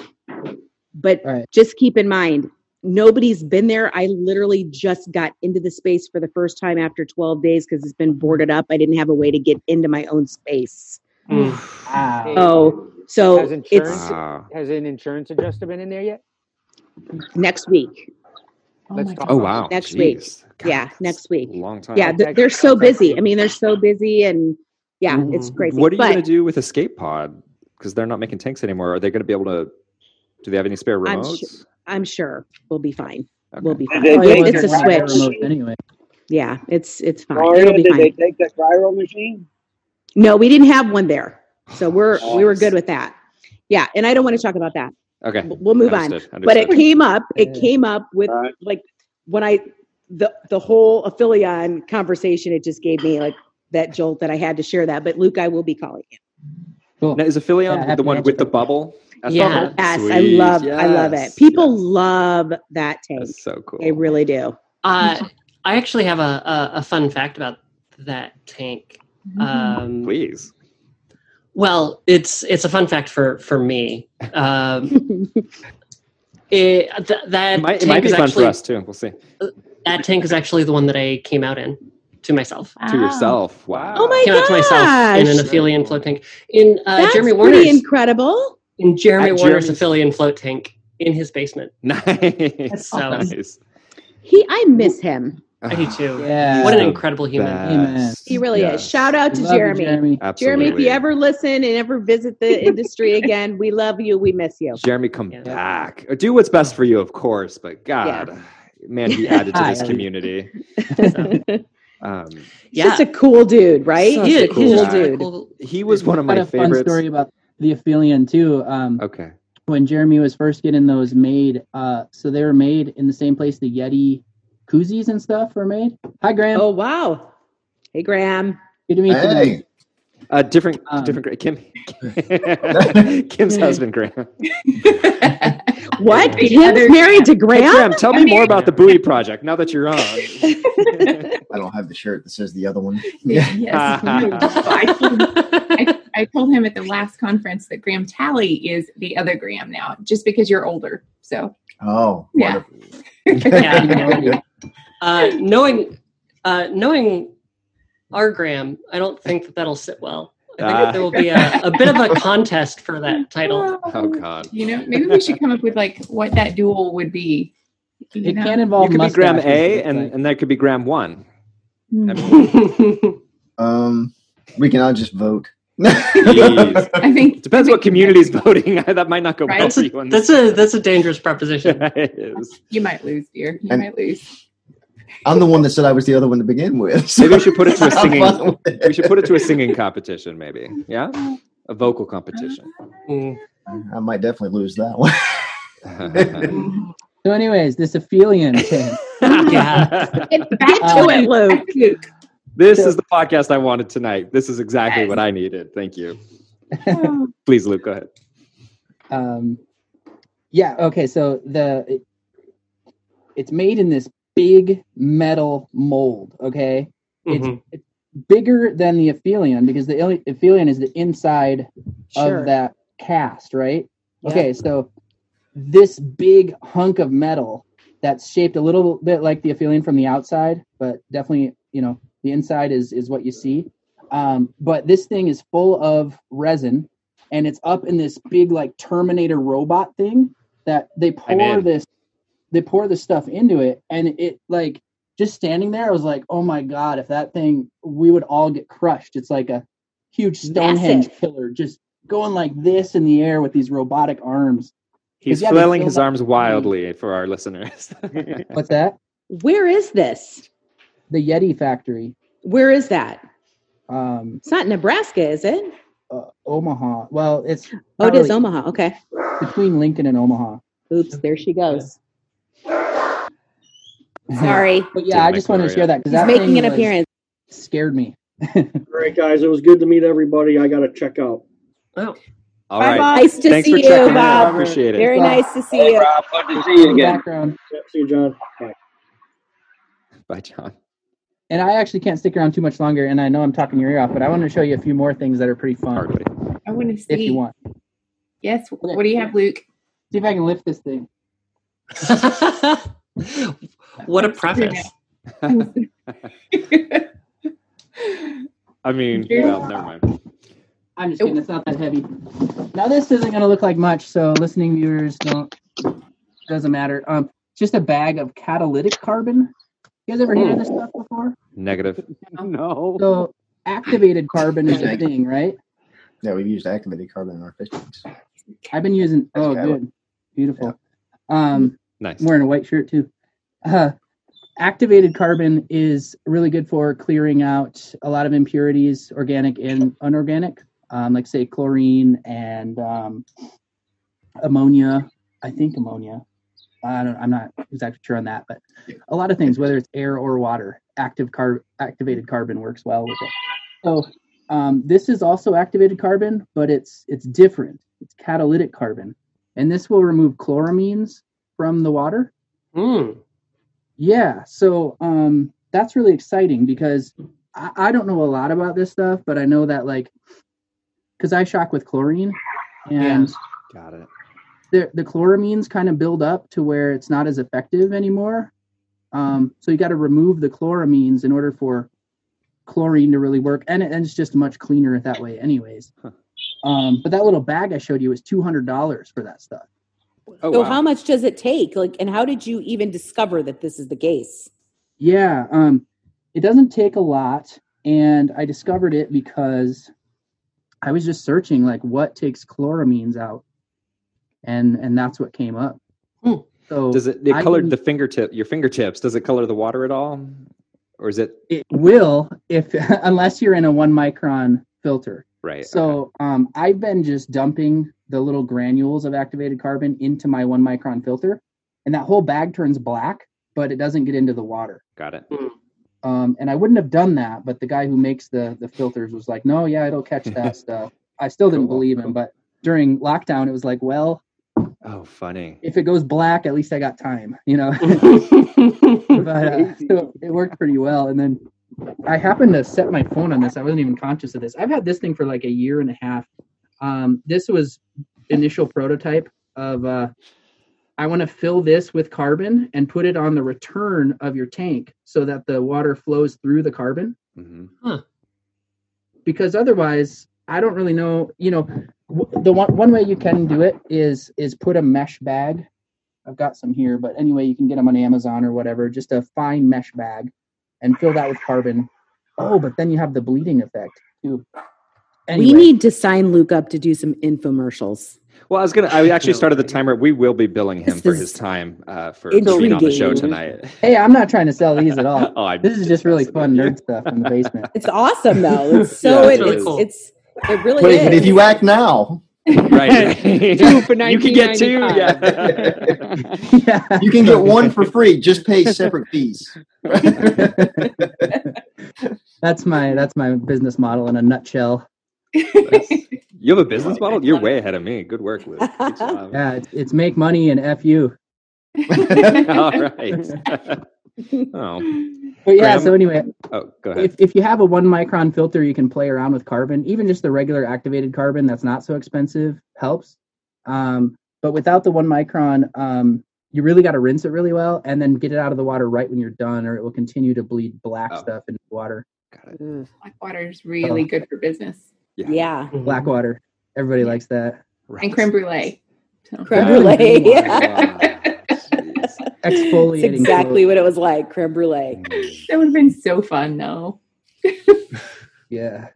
S2: but
S6: all right.
S2: just keep in mind, nobody's been there. I literally just got into the space for the first time after 12 days because it's been boarded up. I didn't have a way to get into my own space.
S6: Wow.
S2: Oh, so
S7: Has
S2: it's
S1: Wow.
S7: has an insurance adjuster been in there yet?
S2: next week.
S3: Oh
S7: Let's talk
S1: Oh wow.
S7: it.
S2: Next week.
S1: Jeez.
S2: Yeah, next week.
S1: Long time.
S2: Yeah, they're so busy. I mean, they're so busy, and yeah, it's
S5: Mhm.
S2: crazy.
S1: What are you
S2: but
S1: going to do with Escape Pod? Because they're not making tanks anymore. Are they going to be able to? Do they have any spare
S2: I'm
S1: remotes?
S2: su- I'm sure we'll be fine.
S1: Okay.
S2: We'll be fine. Oh, it's a switch.
S6: anyway.
S2: Yeah, it's it's fine.
S8: Gloria,
S2: It'll be
S8: did they take the gyro machine?
S2: No, we didn't have one there, so oh, we're we were good with that. Yeah, and I don't want to talk about that.
S1: Okay.
S2: We'll move on.
S1: Understood.
S2: But it came up. It came up with
S8: Alright.
S2: like when I the the whole Aphelion conversation. It just gave me like that jolt that I had to share that. But Luke, I will be calling you.
S6: Cool.
S1: Now, is Aphelion
S6: Yeah,
S1: the one with the bubble? That's
S5: Yeah.
S1: bubble?
S2: Yes, I
S1: Sweet.
S2: love I love it. People
S1: yes.
S2: love that tank.
S1: That's so cool.
S2: They really do.
S5: Uh, I actually have a, a, a fun fact about that tank.
S3: Mm-hmm.
S5: Um,
S1: Please.
S5: well, it's it's a fun fact for for me. Um, it, th- that
S1: It might, it might be fun
S5: actually
S1: for us too. We'll see.
S5: that tank is actually the one that I came out in to myself.
S1: To yourself. Wow.
S2: Oh my
S5: Came out to myself in an
S2: gosh.
S5: Aphelion float tank in uh,
S2: That's
S5: Jeremy
S2: pretty
S5: Warner's
S2: incredible.
S5: in Jeremy
S1: At
S5: Warner's
S1: Jeremy's-
S5: Aphelion float tank in his basement.
S1: Nice.
S5: So-
S1: nice.
S2: He, I miss him.
S5: I do too.
S6: Yeah.
S5: What an incredible human.
S6: Amen.
S2: He really
S1: Yes.
S2: is. Shout out to
S6: Love you,
S2: Jeremy.
S6: Jeremy.
S1: Absolutely.
S2: Jeremy, if you ever listen and ever visit the industry again, we love you. We miss you.
S1: Jeremy, come
S5: Yeah.
S1: back. Do what's best for you, of course. But God, man, he added to this
S6: Hi.
S1: community. Um,
S5: Yeah.
S2: Just a cool dude, right?
S1: Such
S5: He
S1: a cool
S5: he's
S2: cool dude.
S5: cool-
S1: he was one of
S6: Got
S1: my
S6: a fun story about the Aphelion too. Um,
S1: Okay.
S6: when Jeremy was first getting those made, uh, so they were made in the same place the Yeti koozies and stuff were made. Hi, Graham.
S2: Oh wow. Hey Graham.
S6: Good to meet you.
S9: Hey,
S1: Uh, different,
S6: Um,
S1: different. Gra- Kim, Kim's husband, Graham.
S2: What?
S3: The
S2: Kim's married to
S1: Hey,
S2: Graham?
S1: Graham, tell me more about the Buoy Project now that you're on.
S9: I don't have the shirt that says the other one.
S3: yes. you do. So I, told, I, I told him at the last conference that Graham Talley is the other Graham now, just because you're older. So
S9: Oh,
S3: Yeah.
S5: Yeah. uh, knowing uh, knowing our Graham, I don't think that that'll sit well. I think that there will be a, a bit of a contest for that title.
S1: Oh God.
S3: You know, maybe we should come up with like what that duel would be. You
S6: It
S3: know?
S6: can
S1: You
S6: involve
S1: could be Graham A, and and that could be Graham One.
S3: Hmm.
S1: I mean,
S9: Um, we can all just vote.
S3: I think
S1: Depends what community is voting. that might not go well for you. On
S5: that's
S1: this.
S5: a that's a dangerous proposition.
S1: it is.
S3: you might lose, dear. You
S9: And-
S3: might lose.
S9: I'm the one that said I was the other one to begin with.
S1: Maybe we should put it to a
S9: I'm
S1: singing.
S9: fine with it.
S1: We should put it to a singing competition, maybe. Yeah, a vocal competition.
S5: Mm.
S9: I might definitely lose that one.
S6: So, anyways, this Aphelion tank.
S5: Yeah.
S3: Get back to
S2: to
S3: it,
S2: it, Luke.
S3: Back to Luke.
S1: this is the podcast I wanted tonight. This is exactly
S3: Yes.
S1: what I needed. Thank you. Please, Luke, go ahead.
S6: um, yeah. Okay. So the it's made in this big metal mold. Okay,
S5: Mhm.
S6: it's bigger than the Aphelion because the Ele- Aphelion is the inside
S2: Sure.
S6: of that cast, right? Okay, so this big hunk of metal that's shaped a little bit like the Aphelion from the outside, but definitely, you know, the inside is is what you see. Um, but this thing is full of resin, and it's up in this big like Terminator robot thing that they pour this they pour this stuff into it, and it like just standing there, I was like, oh my god, if that thing, we would all get crushed. It's like a huge Stonehenge
S2: Massive.
S6: pillar just going like this in the air with these robotic arms.
S1: He's
S6: Yeah,
S1: flailing his arms
S6: the-
S1: wildly for our listeners.
S6: What's that?
S2: Where is this?
S6: The Yeti factory.
S2: Where is that?
S6: Um,
S2: It's not Nebraska, is it?
S6: uh, Omaha. Well, it's
S2: Oh, it is Omaha. Okay.
S6: between Lincoln and Omaha.
S2: Oops, there she goes. Sorry.
S6: But yeah, I
S1: Didn't
S6: just wanted to share that because
S2: He's making an
S6: was-
S2: appearance.
S6: scared me.
S4: All right, guys, it was good to meet everybody. I got to check out.
S5: Oh,
S1: All right.
S2: Nice to
S1: Thanks
S2: see you. Bob.
S1: I appreciate it.
S2: Very
S6: Bye.
S2: nice to see you.
S8: Rob, good to see you again.
S6: background.
S4: Yeah, see you, John. Bye.
S1: Bye, John.
S6: And I actually can't stick around too much longer. And I know I'm talking your ear off, but I want to show you a few more things that are pretty fun
S1: Hardly.
S3: I want to see.
S6: if you want.
S3: Yes. What do you have, Luke?
S6: See if I can lift this thing.
S5: what a preface.
S1: I mean, well, never mind.
S6: I'm just kidding. It's not that heavy. Now this isn't going to look like much, so listening viewers don't doesn't matter. Um, just a bag of catalytic carbon. You guys ever heard of this stuff before?
S1: Negative.
S7: no.
S6: So activated carbon is a thing, right?
S9: Yeah, we've used activated carbon in our fish tanks.
S6: I've been using. Oh, good, beautiful. Um,
S1: Nice.
S6: Wearing a white shirt too. Uh, activated carbon is really good for clearing out a lot of impurities, organic and unorganic, um, like say chlorine and um, ammonia. I think ammonia. I don't. I'm not exactly sure on that, but a lot of things, whether it's air or water, active car activated carbon works well with it. So um, this is also activated carbon, but it's it's different. It's catalytic carbon, and this will remove chloramines from the water.
S5: Mm.
S6: Yeah, so um, that's really exciting because I, I don't know a lot about this stuff, but I know that like because I shock with chlorine, and
S1: Got it.
S6: the the chloramines kind of build up to where it's not as effective anymore. Um, so you got to remove the chloramines in order for chlorine to really work, and, it, and it's just much cleaner that way, anyways.
S1: Huh.
S6: Um, but that little bag I showed you was two hundred dollars for that stuff.
S1: Oh,
S2: so
S1: wow.
S2: how much does it take? Like, and how did you even discover that this is the case?
S6: Yeah, um, it doesn't take a lot, and I discovered it because I was just searching like what takes chloramines out, and and that's what came up.
S5: Hmm.
S6: So
S1: Does it? It
S6: I
S1: colored
S6: can-
S1: the fingertip. Your fingertips. Does it color the water at all, or is it
S6: It will if unless you're in a one micron filter.
S1: right?
S6: So um, I've been just dumping the little granules of activated carbon into my one micron filter, and that whole bag turns black, but it doesn't get into the water.
S1: got it.
S6: Um, and I wouldn't have done that, but the guy who makes the the filters was like, "No, yeah, it'll catch that stuff." I still didn't
S1: Cool.
S6: believe him, but during lockdown, it was like, "Well,
S1: Oh, funny.
S6: if it goes black, at least I got time," you know. but uh, so it worked pretty well. And then I happened to set my phone on this. I wasn't even conscious of this. I've had this thing for like a year and a half. Um, this was initial prototype of uh, I want to fill this with carbon and put it on the return of your tank so that the water flows through the carbon.
S1: hmm
S6: Because otherwise, I don't really know. You know, w- the one one way you can do it is is put a mesh bag. I've got some here, but anyway, you can get them on Amazon or whatever. Just a fine mesh bag, and fill that with carbon. Oh, but then you have the bleeding effect too. Anyway,
S2: We need to sign Luke up to do some infomercials.
S1: Well, I was gonna. I actually started the timer. We will be billing him
S2: This
S1: for his time uh, for being on the show tonight.
S6: Hey, I'm not trying to sell these at all.
S1: oh, I
S6: This is just really fun nerd stuff in the basement.
S2: It's awesome though. It's so
S1: Yeah,
S2: it,
S1: it's really
S2: it's,
S5: cool.
S2: it's it really
S9: Wait,
S2: is.
S9: but if you act now,
S1: right.
S7: Two for
S1: you can get two. Yeah.
S6: yeah.
S9: you can get one for free. Just pay separate fees.
S6: That's my that's my business model in a nutshell.
S1: you have a business model. You're way ahead of me. Good work, Luke. Good.
S6: Yeah, it's, it's make money and f you.
S1: All right. oh.
S6: But yeah,
S1: Graham?
S6: so anyway,
S1: Oh, go ahead.
S6: if, if you have a one micron filter, you can play around with carbon. Even just the regular activated carbon that's not so expensive helps. Um, but without the one micron, um, you really got to rinse it really well and then get it out of the water right when you're done, or it will continue to bleed black
S1: Oh.
S6: stuff into the water.
S1: Got it.
S3: Black water is really good for business.
S1: Yeah.
S2: yeah.
S6: Black water. Everybody likes that.
S1: Right.
S3: And creme brulee. So-
S2: Creme
S6: Oh,
S2: brulee.
S6: wow.
S2: Yeah.
S1: Jeez.
S2: That's exactly what it was like. Creme brulee.
S1: Mm.
S3: That would have been so fun though.
S6: Yeah.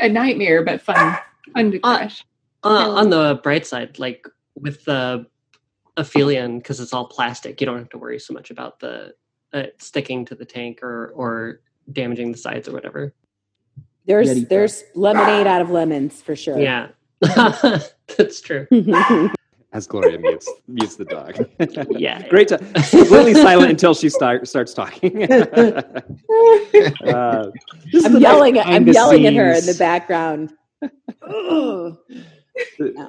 S3: A nightmare, but fun. Fun to
S5: Uh,
S3: crush.
S5: Uh, on the bright side, like with the aphelion, because it's all plastic, you don't have to worry so much about the uh, sticking to the tank or or damaging the sides or whatever.
S2: There's
S6: Yeti
S2: there's lemonade out of lemons for sure.
S5: Yeah, that's true.
S1: As Gloria mutes mutes the dog.
S5: Yeah.
S1: Great. To, completely silent until she start, starts talking. uh,
S2: I'm yelling at I'm
S1: behind the
S2: yelling at her in the background. Ugh.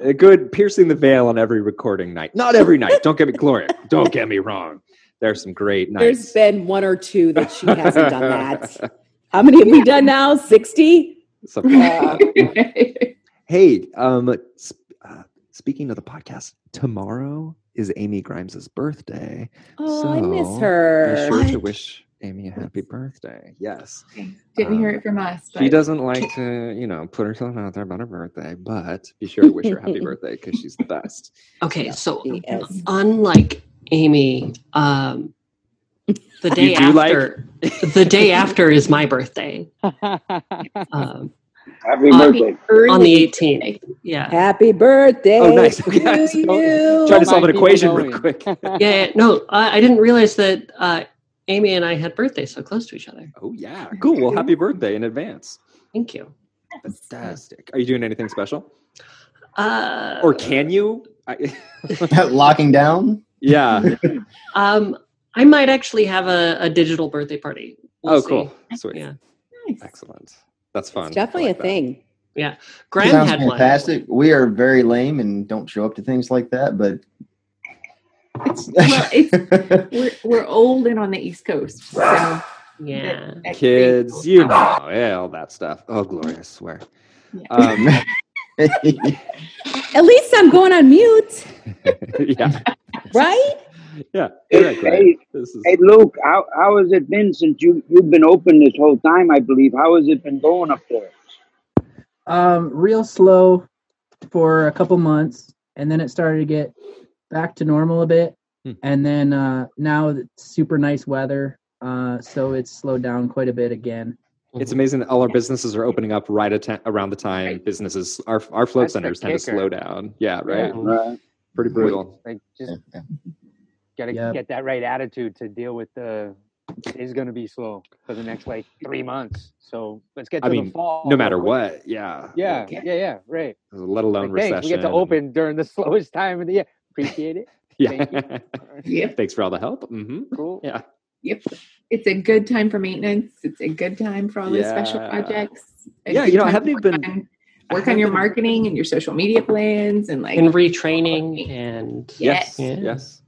S1: A good piercing the veil on every recording night. Not every night. Don't get me, Gloria. Don't get me wrong. There's some great nights.
S2: There's been one or two that she hasn't done that. How many have we done now? Sixty.
S1: Something like that. Hey, um, sp- uh, speaking of the podcast, tomorrow is Amy Grimes's birthday.
S2: Oh, I miss her.
S1: Be sure to wish Amy a happy birthday. Yes.
S3: Didn't hear
S1: Um,
S3: it from us.
S1: She doesn't like to, you know, put herself out there about her birthday, but be sure to wish her happy birthday because she's the best.
S5: Okay,
S2: Yeah,
S5: so unlike Amy, um, the
S1: You
S5: day
S1: do like-
S5: after, the day after is my birthday. Um,
S8: Happy
S5: On-
S8: birthday.
S3: Early
S5: on the 18th. Yeah.
S2: Happy birthday.
S1: Oh, nice. Okay, I
S2: to
S1: going-
S2: you.
S1: Trying to solve an equation real quick.
S5: Yeah. yeah. No, I, I didn't realize that uh, Amy and I had birthdays so close to each other.
S1: Oh yeah, cool. Well, happy birthday in advance.
S5: Thank you.
S1: Fantastic. Are you doing anything special,
S5: Uh,
S1: or can you? I,
S9: Locking down.
S1: yeah.
S5: um, I might actually have a, a digital birthday party. We'll
S1: oh,
S5: see.
S1: cool. Sweet.
S5: Yeah.
S3: Nice.
S1: Excellent. That's fun.
S2: It's definitely
S1: like
S2: a
S1: that.
S2: thing.
S5: Graham
S9: Sounds
S5: had
S9: fantastic. We are very lame and don't show up to things like that, but
S3: It's, well, it's we're we're old and on the East Coast, so.
S5: Yeah.
S3: that- that
S1: Kids, you know, yeah, all that stuff. Oh, Gloria, I swear.
S3: Yeah.
S1: Um,
S2: At least I'm going on mute,
S1: yeah,
S2: right?
S1: Yeah.
S8: Hey, hey,
S1: This is
S8: hey, Luke, how, how has it been since you, you've been open this whole time, I believe? How has it been going up there?
S6: Um, real slow for a couple months, and then it started to get back to normal a bit.
S1: Hmm.
S6: And then uh, now it's super nice weather, uh, so it's slowed down quite a bit again.
S1: it's amazing that all our businesses are opening up right at ta- around the time
S3: Right.
S1: businesses our our float
S7: That's
S1: centers tend to slow down. Yeah, right.
S5: Yeah.
S1: Pretty brutal.
S7: like just
S9: Yeah.
S7: Gotta
S6: Yep.
S7: get that right attitude to deal with the it's gonna be slow for the next like three months. So let's get to
S1: I
S7: the
S1: mean,
S7: fall.
S1: No matter
S7: quick.
S1: what. Yeah.
S7: Yeah,
S1: Like,
S7: yeah, yeah, right.
S1: Let alone
S7: Like,
S1: recession.
S7: thanks. We get to open during the slowest time of the year. Appreciate it.
S1: Yeah.
S7: Thank
S3: Yep,
S1: Thanks for all the help. hmm
S7: Cool.
S1: Yeah.
S3: yep. It's a good time for maintenance. It's a good time for all those special projects. a
S1: Yeah, you know, haven't even been-
S3: on-
S1: I
S3: work on your marketing and your social media plans and like
S5: And retraining and
S1: Yes.
S5: Yeah.
S1: Yes.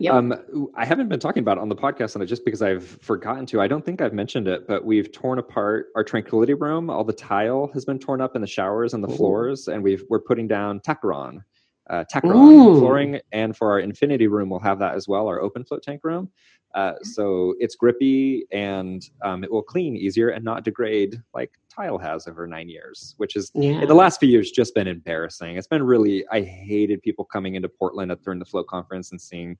S3: Yep.
S1: Um, I haven't been talking about it on the podcast and just because I've forgotten to. I don't think I've mentioned it, but we've torn apart our tranquility room. All the tile has been torn up in the showers and the
S5: Ooh.
S1: floors, and we've we're putting down Tacron, uh, Tacron
S5: Ooh.
S1: flooring, and for our infinity room, we'll have that as well. Our open float tank room. Uh, so it's grippy and um, it will clean easier and not degrade like tile has over nine years, which is
S5: yeah.
S1: in the last few years just been embarrassing. It's been really I hated people coming into Portland at during the float conference and seeing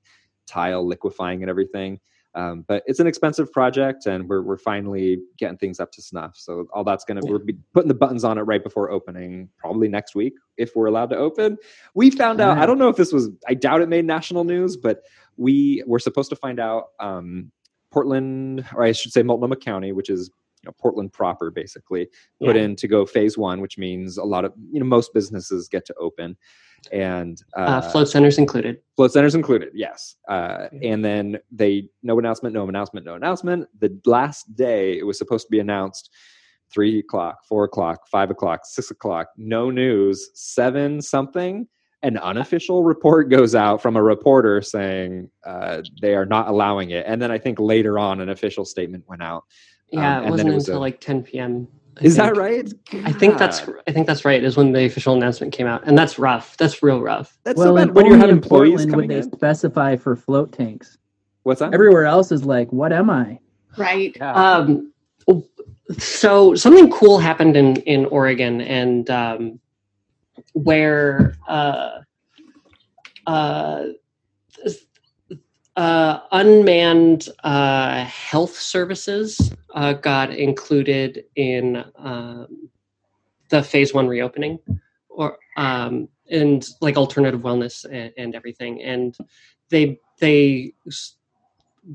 S1: tile liquefying and everything. Um, but it's an expensive project, and we're we're finally getting things up to snuff. So all that's gonna we'll be putting the buttons on it right before opening, probably next week if we're allowed to open. We found out. I don't know if this was. I doubt it made national news, but we were supposed to find out. Um, Portland, or I should say Multnomah County, which is you know, Portland proper, basically put
S5: Yeah.
S1: in to go phase one, which means a lot of you know most businesses get to open, and uh,
S5: uh, float centers included.
S1: float centers included. Yes, uh, and then they no announcement, no announcement, no announcement. The last day it was supposed to be announced. Three o'clock, four o'clock, five o'clock, six o'clock. No news. Seven something. An unofficial report goes out from a reporter saying uh, they are not allowing it, and then I think later on an official statement went out.
S5: Yeah,
S1: Um,
S5: it wasn't
S1: it was
S5: until
S1: a-
S5: like 10 p.m. I
S1: Is that
S5: think.
S1: right?
S5: I think that's I think that's right. Is when the official announcement came out, and that's rough. That's real rough.
S1: That's
S6: well,
S1: so bad when you have
S6: in
S1: employees
S6: Portland
S1: coming
S6: would they
S1: in.
S6: specify for float tanks.
S1: What's that?
S6: Everywhere else is like, what am I?
S3: right.
S7: Yeah.
S5: Um, so something cool happened in in Oregon, and um, where uh, uh, uh, unmanned uh, health services uh, got included in um, the phase one reopening, or um, and like alternative wellness and, and everything, and they they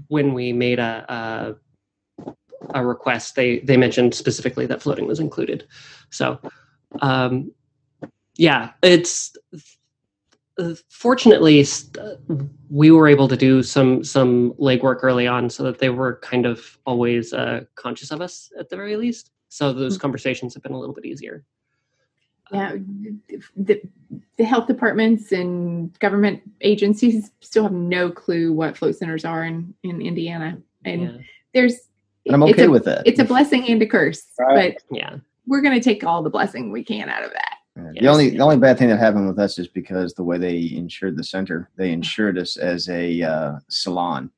S5: when we made a, a a request, they they mentioned specifically that floating was included. So, um, yeah, it's fortunately uh, we were able to do some some legwork early on, so that they were kind of always uh, conscious of us at the very least. So those conversations have been a little bit easier.
S3: Yeah, the, the health departments and government agencies still have no clue what float centers are in, in Indiana. And
S5: Yeah,
S3: there's,
S9: And I'm
S3: it's
S9: okay
S3: a,
S9: with that.
S3: It's a blessing and a curse,
S8: Right.
S3: but
S5: yeah,
S3: we're going to take all the blessing we can out of that.
S9: Yeah. The only the only bad thing that happened with us is because the way they insured the center, they insured us as a uh, salon,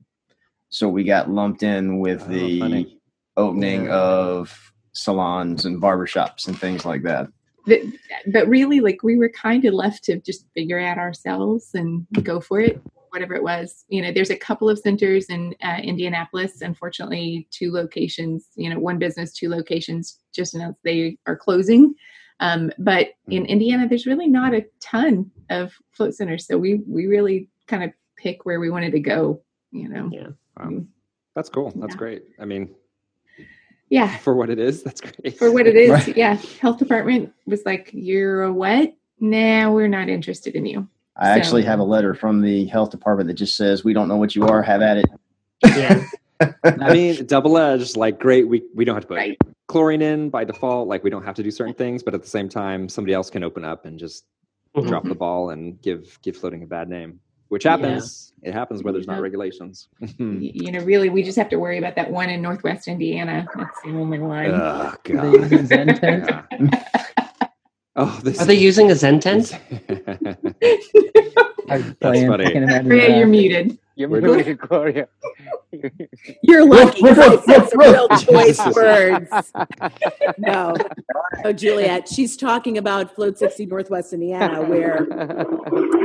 S9: so we got lumped in with
S1: Oh,
S9: the
S1: funny.
S9: opening
S1: Yeah.
S9: of salons and barbershops and things like that.
S3: But, but really, like we were kind of left to just figure out ourselves and go for it. whatever it was. You know, there's a couple of centers in uh, Indianapolis. Unfortunately, two locations. You know, one business, two locations. Just announced they are closing. Um, but in Indiana, there's really not a ton of float centers, so we we really kind of pick where we wanted to go. You know.
S5: Yeah.
S1: Wow. That's cool. That's
S3: Yeah.
S1: great. I mean,
S3: Yeah.
S1: for what it is, that's great.
S3: For what it is,
S1: Right.
S3: yeah. Health department was like, "You're a what? Nah, we're not interested in you."
S9: I
S3: So-
S9: actually have a letter from the health department that just says, "We don't know what you are. Have at it."
S5: Yeah.
S1: I mean, double edged, like great. We we don't have to put
S3: Right.
S1: chlorine in by default. Like we don't have to do certain things, but at the same time, somebody else can open up and just
S5: Mhm.
S1: drop the ball and give give floating a bad name, which happens. It happens where there's not regulations.
S3: You know, really, we just have to worry about that one in Northwest Indiana. That's the only one.
S1: oh
S6: They
S1: god.
S6: a Zen tent.
S1: Yeah. oh, this
S5: Are they using a Zen tent?
S6: I'm
S1: funny.
S6: I can imagine
S3: Maria, you're muted.
S7: You're
S1: We're
S7: muted, Gloria.
S2: You're lucky.
S9: woof,
S2: I
S9: woof,
S2: said some real choice words. No, no, Juliet. She's talking about Float 60 Northwest Indiana, where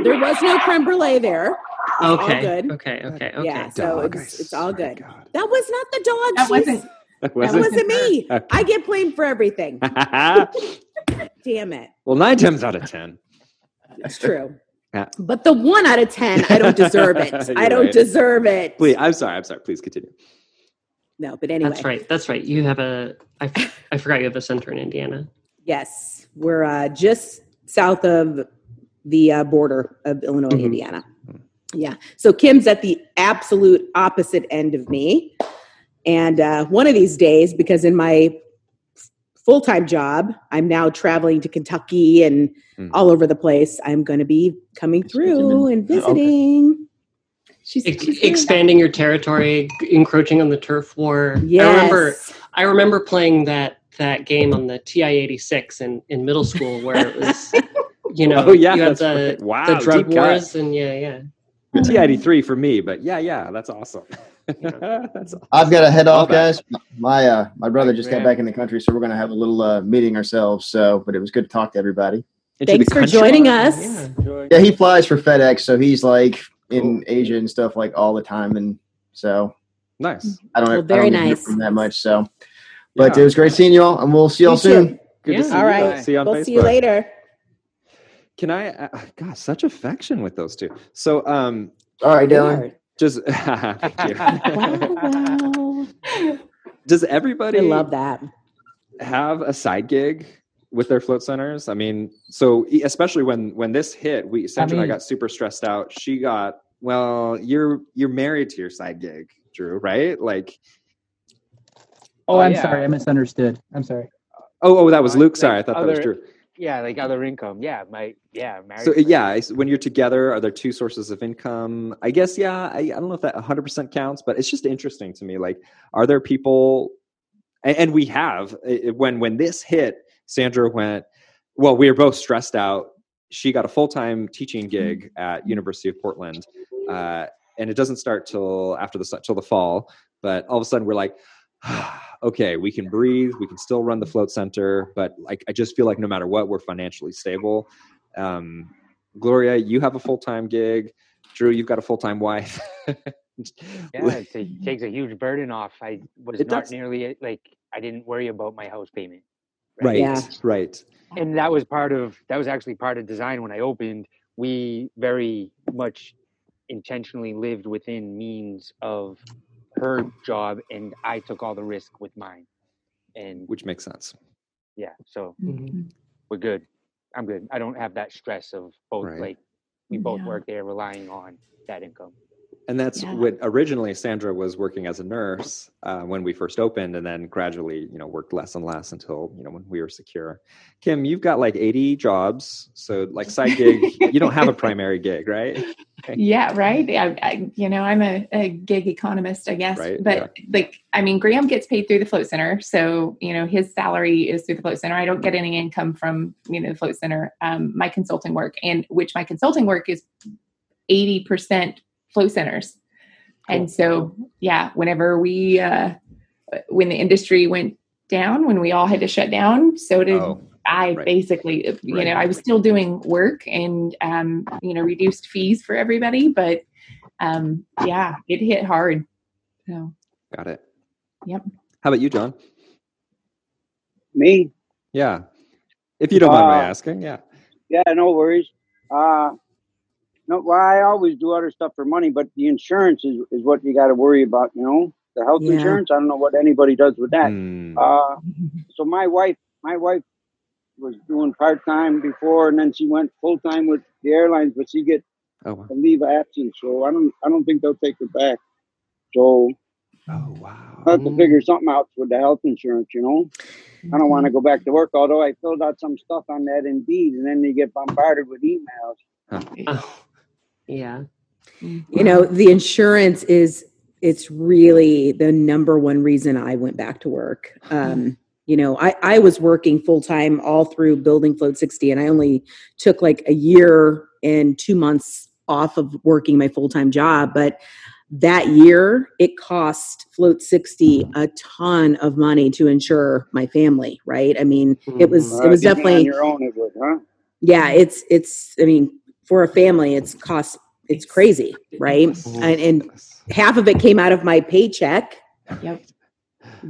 S2: there was no creme brulee there. all
S5: Okay.
S2: good.
S5: Okay. Okay. Okay.
S2: Yeah, so
S1: Dog,
S2: it's, it's all good.
S1: God.
S2: That was not the dog.
S3: That
S2: She's-
S3: wasn't.
S1: Was
S2: that
S1: it?
S2: wasn't me.
S1: Okay.
S2: I get blamed for everything. Damn it.
S1: well, nine times out of ten.
S2: It's true.
S1: Yeah.
S2: But the one out of 10, I don't deserve it. I don't
S1: right.
S2: deserve it.
S1: Please, I'm sorry. I'm sorry. Please continue.
S2: No, but anyway.
S5: That's right. That's right. You have a. I, f- I forgot you have a center in Indiana.
S2: Yes, we're uh, just south of the uh, border of Illinois,
S1: Mhm.
S2: Indiana. Yeah. So Kim's at the absolute opposite end of me. And uh, one of these days, because in my full time job, I'm now traveling to Kentucky and
S1: Mm.
S2: all over the place. I'm going to be coming through
S9: good
S2: and
S9: Okay.
S2: visiting. She's,
S5: Ex-
S2: she's
S5: expanding your territory, encroaching on the turf war.
S2: that. Yes.
S5: I remember. I remember playing that that game on the TI eighty six in in middle school where it was. You know,
S1: Oh, yeah,
S5: you had the,
S1: right. Wow,
S5: the drug
S1: deep cut.
S5: wars, and yeah, yeah.
S1: T83 for me, but yeah, yeah, that's awesome. that's awesome.
S9: I've got to head off, guys. My uh, my brother just got back in the country, so we're going to have a little uh, meeting ourselves. So, but it was good to talk to everybody.
S1: Into
S2: Thanks for
S1: country?
S2: joining us.
S5: Yeah.
S9: Yeah, he flies for FedEx, so he's like in
S1: Cool.
S9: Asia and stuff like all the time, and so
S1: Nice.
S9: I don't,
S2: Well,
S9: I
S2: very
S9: don't get to hear
S2: nice.
S9: from that much. So, but
S1: Yeah.
S9: it was great seeing you all, and we'll see y'all
S2: You too.
S9: soon.
S1: Good
S5: Yeah.
S1: to see
S2: All
S1: you.
S2: right.
S1: See you on
S2: we'll
S1: Facebook.
S2: see you later.
S1: Can I? Uh, gosh, such affection with those two. So, um,
S9: All right, Dylan.
S1: just thank you.
S2: Wow, wow.
S1: Does
S2: I
S1: everybody
S2: love that.
S1: have a side gig with their float centers? I mean, so especially when when this hit, we Sandra and I
S6: mean-
S1: got super stressed out. She got well. You're you're married to your side gig, Drew, right? Like,
S6: Oh,
S7: Oh,
S6: I'm
S7: yeah.
S6: sorry. I misunderstood. I'm sorry.
S1: oh, oh, that was
S7: Uh,
S1: Luke. Sorry, I
S7: like
S1: thought that was
S7: other-
S1: Drew.
S7: Yeah, like other income. Yeah, my yeah, married.
S1: So
S7: friend.
S1: yeah, when you're together, are there two sources of income? I guess yeah. I, I don't know if that 100 percent counts, but it's just interesting to me. Like, are there people? And, and we have i- i- when when this hit, Sandra went. Well, we were both stressed out. She got a full time teaching gig at University of Portland, uh, and it doesn't start till after the till the fall. But all of a sudden, we're like. okay, we can breathe. We can still run the float center, but like I just feel like no matter what, we're financially stable. Um, Gloria, you have a full time gig. Drew, you've got a full time wife.
S7: yeah, it's a, it takes a huge burden off. I was
S1: It
S7: not
S1: does.
S7: nearly like I didn't worry about my house payment.
S1: right,
S2: Yeah.
S1: right.
S7: and that was part of that was actually part of design when I opened. We very much intentionally lived within means of her job, and I took all the risk with mine. And
S1: Which makes sense.
S7: yeah, so
S5: Mhm.
S7: we're good. I'm good. I don't have that stress of both
S1: Right.
S7: like we both
S2: Yeah.
S7: work there relying on that income.
S1: And that's
S2: Yeah.
S1: what originally Sandra was working as a nurse uh, when we first opened, and then gradually, you know, worked less and less until you know when we were secure. Kim, you've got like eighty jobs, so like side gig. you don't have a primary gig, right?
S3: Yeah, right. I, I, you know, I'm a, a gig economist, I guess.
S1: Right,
S3: But
S1: yeah.
S3: like, I mean, Graham gets paid through the float center, so you know his salary is through the float center. I don't get any income from you know the float center. Um, my consulting work, and which my consulting work is eighty percent float centers. And so, yeah, whenever we, uh, when the industry went down, when we all had to shut down, so did
S1: Oh,
S3: I
S1: right.
S3: basically, you
S1: Right.
S3: know, I was still doing work and, um, you know, reduced fees for everybody, but um, yeah, it hit hard. So
S1: Got it.
S3: Yep.
S1: How about you, John?
S8: Me?
S1: Yeah. If you don't mind my
S8: Uh,
S1: asking, yeah.
S8: Yeah, no worries. Uh, no, well, I always do other stuff for money, but the insurance is, is what you got to worry about. You know, the health
S2: Yeah.
S8: insurance. I don't know what anybody does with that.
S1: Hmm.
S8: Uh, so my wife, my wife was doing part time before, and then she went full time with the airlines, but she get
S1: oh, wow.
S8: a leave of absence. So I don't, I don't think they'll take her back. So
S1: Oh, wow.
S8: I have to figure something out with the health insurance. You know, I don't want to go back to work. Although I filled out some stuff on that Indeed, and then they get bombarded with emails.
S5: Oh, yeah.
S2: you know the insurance is it's really the number one reason i went back to work um you know i i was working full-time all through building float 60 and i only took like a year and two months off of working my full-time job but that year it cost float 60 mm-hmm. a ton of money to insure my family right i mean it was mm-hmm.
S8: it
S2: was
S8: even on
S2: definitely
S8: your own. It would, huh?
S2: yeah it's it's i mean for a family it's cost it's crazy right and, and half of it came out of my paycheck
S3: Yep.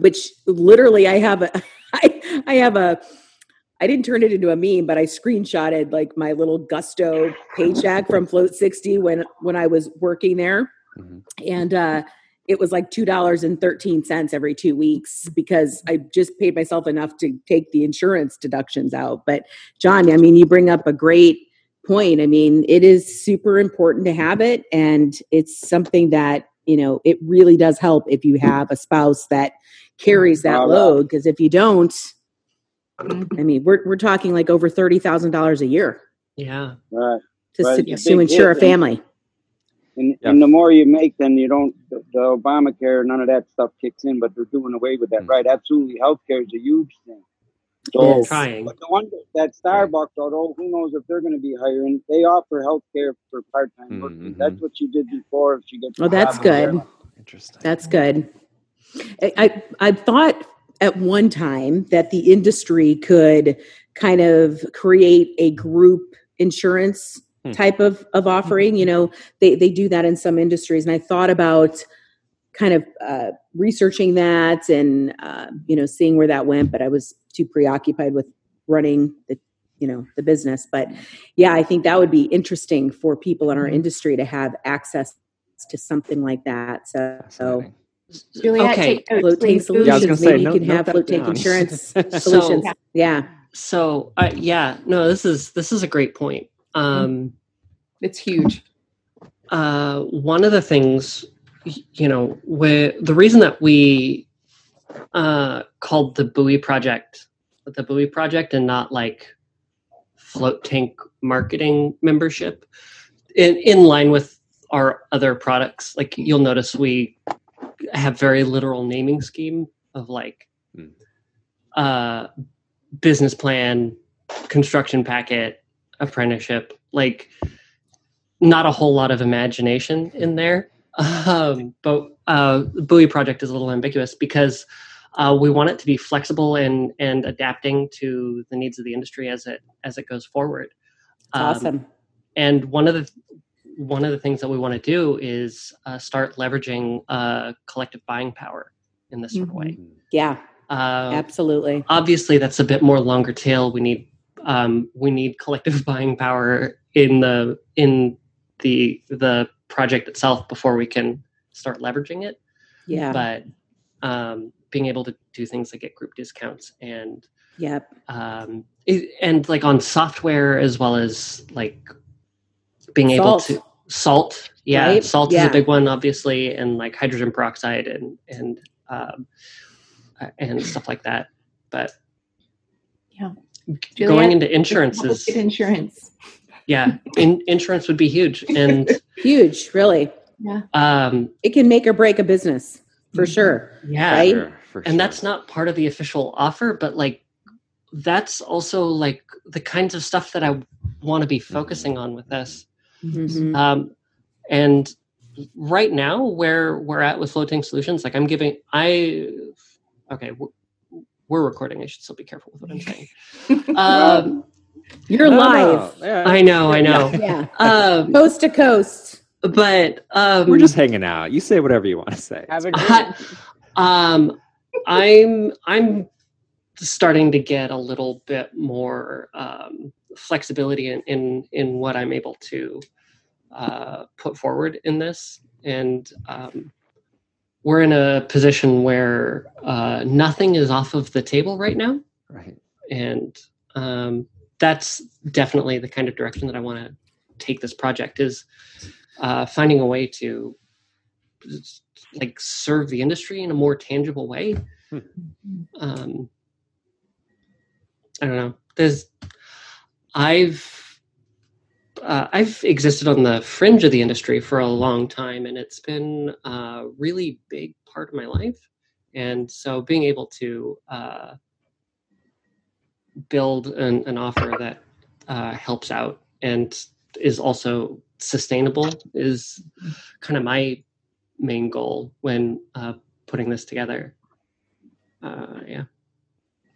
S2: Which literally i have a I, I have a i didn't turn it into a meme but i screenshotted like my little gusto paycheck from float 60 when when i was working there
S1: Mhm.
S2: and uh it was like two dollars and thirteen cents every two weeks because I just paid myself enough to take the insurance deductions out. But John, I mean, you bring up a great point. I mean, it is super important to have it, and it's something that you know it really does help if you have a spouse that carries that load. Because if you don't, I mean, we're we're talking like over thirty thousand dollars a year
S5: Yeah.
S8: Right.
S2: to,
S8: Right,
S2: s-
S8: it's a
S2: to
S8: big
S2: insure a family.
S8: And,
S1: Yeah.
S8: and the more you make, then you don't, the, the Obamacare, none of that stuff kicks in, but they're doing away with that.
S1: Mm.
S8: Right. Absolutely. Healthcare is a huge thing. So,
S2: Yes.
S5: Trying.
S8: but the one that Starbucks, although who knows if they're going to be hiring, they offer healthcare for part time workers.
S1: Mhm.
S8: That's what she did before. If she gets
S2: Oh, that's
S8: Obamacare.
S2: good.
S1: Interesting.
S2: That's good. I, I I thought at one time that the industry could kind of create a group insurance
S1: Hmm.
S2: type of of offering. You know, they they do that in some industries, and I thought about kind of uh, researching that and uh, you know seeing where that went, but I was too preoccupied with running the you know the business. But yeah, I think that would be interesting for people in our industry to have access to something like that. So, so
S3: Juliet,
S5: Okay.
S3: take
S2: float tank solutions.
S1: Yeah, I was gonna say,
S2: Maybe you can
S1: note
S2: have
S1: that
S2: float tank
S1: down.
S2: insurance
S5: So-
S2: solutions. Yeah.
S5: So uh, yeah, no, this is this is a great point. Um,
S3: It's huge.
S5: uh, one of the things, y- you know, where the reason that we uh, called the Buoy project the Buoy project and not like float tank marketing membership, in in line with our other products. Like you'll notice, we have very literal naming scheme of like
S1: Hmm.
S5: uh, business plan, construction packet, apprenticeship, like not a whole lot of imagination in there. Um, but uh, the Buoy project is a little ambiguous because uh, we want it to be flexible and and adapting to the needs of the industry as it as it goes forward. Um,
S2: awesome.
S5: and one of the one of the things that we want to do is uh, start leveraging uh, collective buying power in this sort of way.
S2: Yeah,
S5: Uh,
S2: absolutely.
S5: obviously, that's a bit more longer tail. We need um, we need collective buying power in the in the the project itself before we can start leveraging it.
S2: Yeah.
S5: But um, being able to do things like get group discounts and
S2: Yep.
S5: um, it, and like on software as well as like being able to salt yeah
S2: Right?
S5: salt is a big one obviously and like hydrogen peroxide and and um, uh, and stuff like that but
S3: Yeah.
S5: going into insurance is
S3: insurance.
S5: Yeah in, insurance would be huge and
S2: Huge, really.
S3: Yeah.
S5: um
S2: It can make or break a business for sure.
S5: yeah
S2: Right?
S1: Sure, for
S5: and that's not part of the official offer but like that's also like the kinds of stuff that i want to be focusing on with this
S2: Mhm.
S5: um, and right now where we're at with floating solutions like i'm giving i okay we're, we're recording i should still be careful with what i'm saying um,
S2: You're
S1: No, no,
S2: live.
S1: yeah,
S5: i know i know
S2: Yeah.
S5: um,
S2: Coast to coast.
S5: but um,
S1: we're just hanging out. You say whatever you want to say.
S7: Have a
S5: I, um, I'm I'm starting to get a little bit more um, flexibility in, in in what I'm able to uh, put forward in this, and um, we're in a position where uh, nothing is off of the table right now,
S1: Right.
S5: and um, that's definitely the kind of direction that I want to take this project is uh, finding a way to like serve the industry in a more tangible way.
S1: Hmm.
S5: Um, I don't know. There's, I've, uh, I've existed on the fringe of the industry for a long time, and it's been a really big part of my life. And so, being able to uh, build an, an offer that uh, helps out and is also sustainable is kind of my main goal when uh, putting this together. Uh, yeah,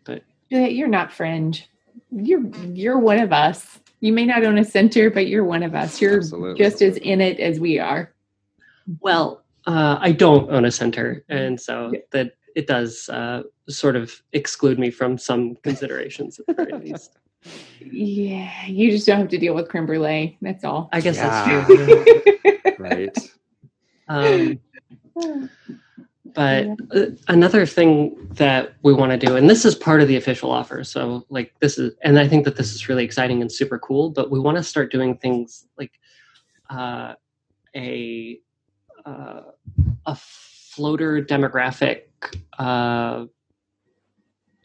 S5: but
S3: Juliet, you're not fringe. You're you're one of us. You may not own a center, but you're one of us. You're
S1: Absolutely.
S3: just as in it as we are.
S5: well, uh, I don't own a center, and so that it does uh, sort of exclude me from some considerations at the very least.
S3: Yeah, you just don't have to deal with creme brulee. That's all.
S5: I guess
S1: Yeah.
S5: that's true.
S1: Right.
S5: Um, but uh, another thing that we want to do, and this is part of the official offer. So, like, this is, and I think that this is really exciting and super cool. But we want to start doing things like uh, a uh, a floater demographic uh,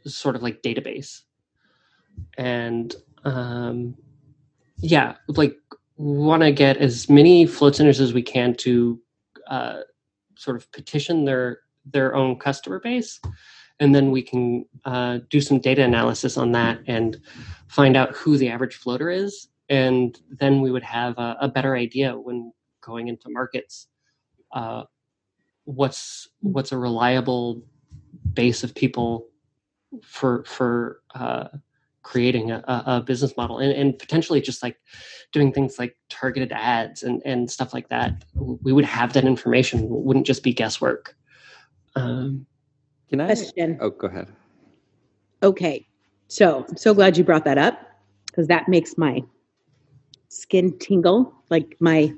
S5: sort of like database, and um, yeah, like want to get as many float centers as we can to uh, sort of petition their their own customer base. And then we can uh, do some data analysis on that and find out who the average floater is. And then we would have a, a better idea when going into markets uh, what's what's a reliable base of people for for uh, creating a, a a business model and, and potentially just like doing things like targeted ads and, and stuff like that we would have that information it wouldn't just be guesswork um,
S1: Can I?
S2: Question.
S1: Oh, go ahead.
S2: Okay. So I'm so glad you brought that up because that makes my skin tingle. Like my,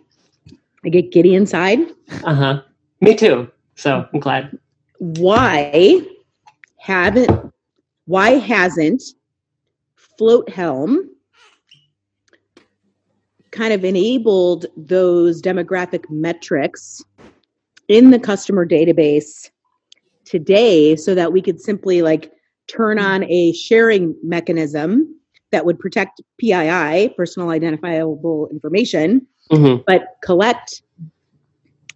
S2: I get giddy inside.
S5: uh-huh me too so i'm glad
S2: Why haven't, why hasn't Float Helm kind of enabled those demographic metrics in the customer database today so that we could simply like turn on a sharing mechanism that would protect PII, personal identifiable information,
S5: Mhm.
S2: but collect,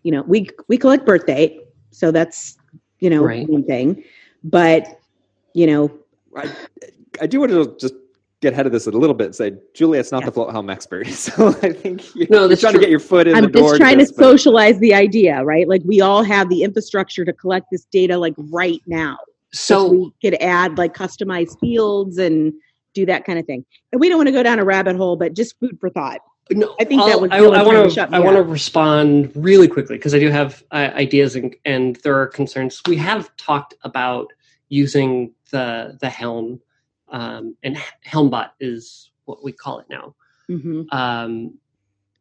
S2: you know, we we collect birthday, so that's you know
S5: Right.
S2: one thing, but you know,
S1: I, I do want to just get ahead of this a little bit and say, Juliet's not
S2: Yeah.
S1: the float helm expert. So I think you're,
S5: No,
S1: you're trying
S5: true.
S1: to get your foot in the door.
S2: I'm just trying to
S1: this, but-
S2: socialize the idea, right? Like we all have the infrastructure to collect this data like right now.
S5: so
S2: we could add like customized fields and do that kind of thing. And we don't want to go down a rabbit hole, but just food for thought.
S5: No,
S2: I think that
S5: I'll- I,
S2: Dylan
S5: I want to. I want to respond really quickly because I do have uh, ideas and, and there are concerns. We have talked about using the the Helm, um, and Helmbot is what we call it now,
S2: hmm
S5: um,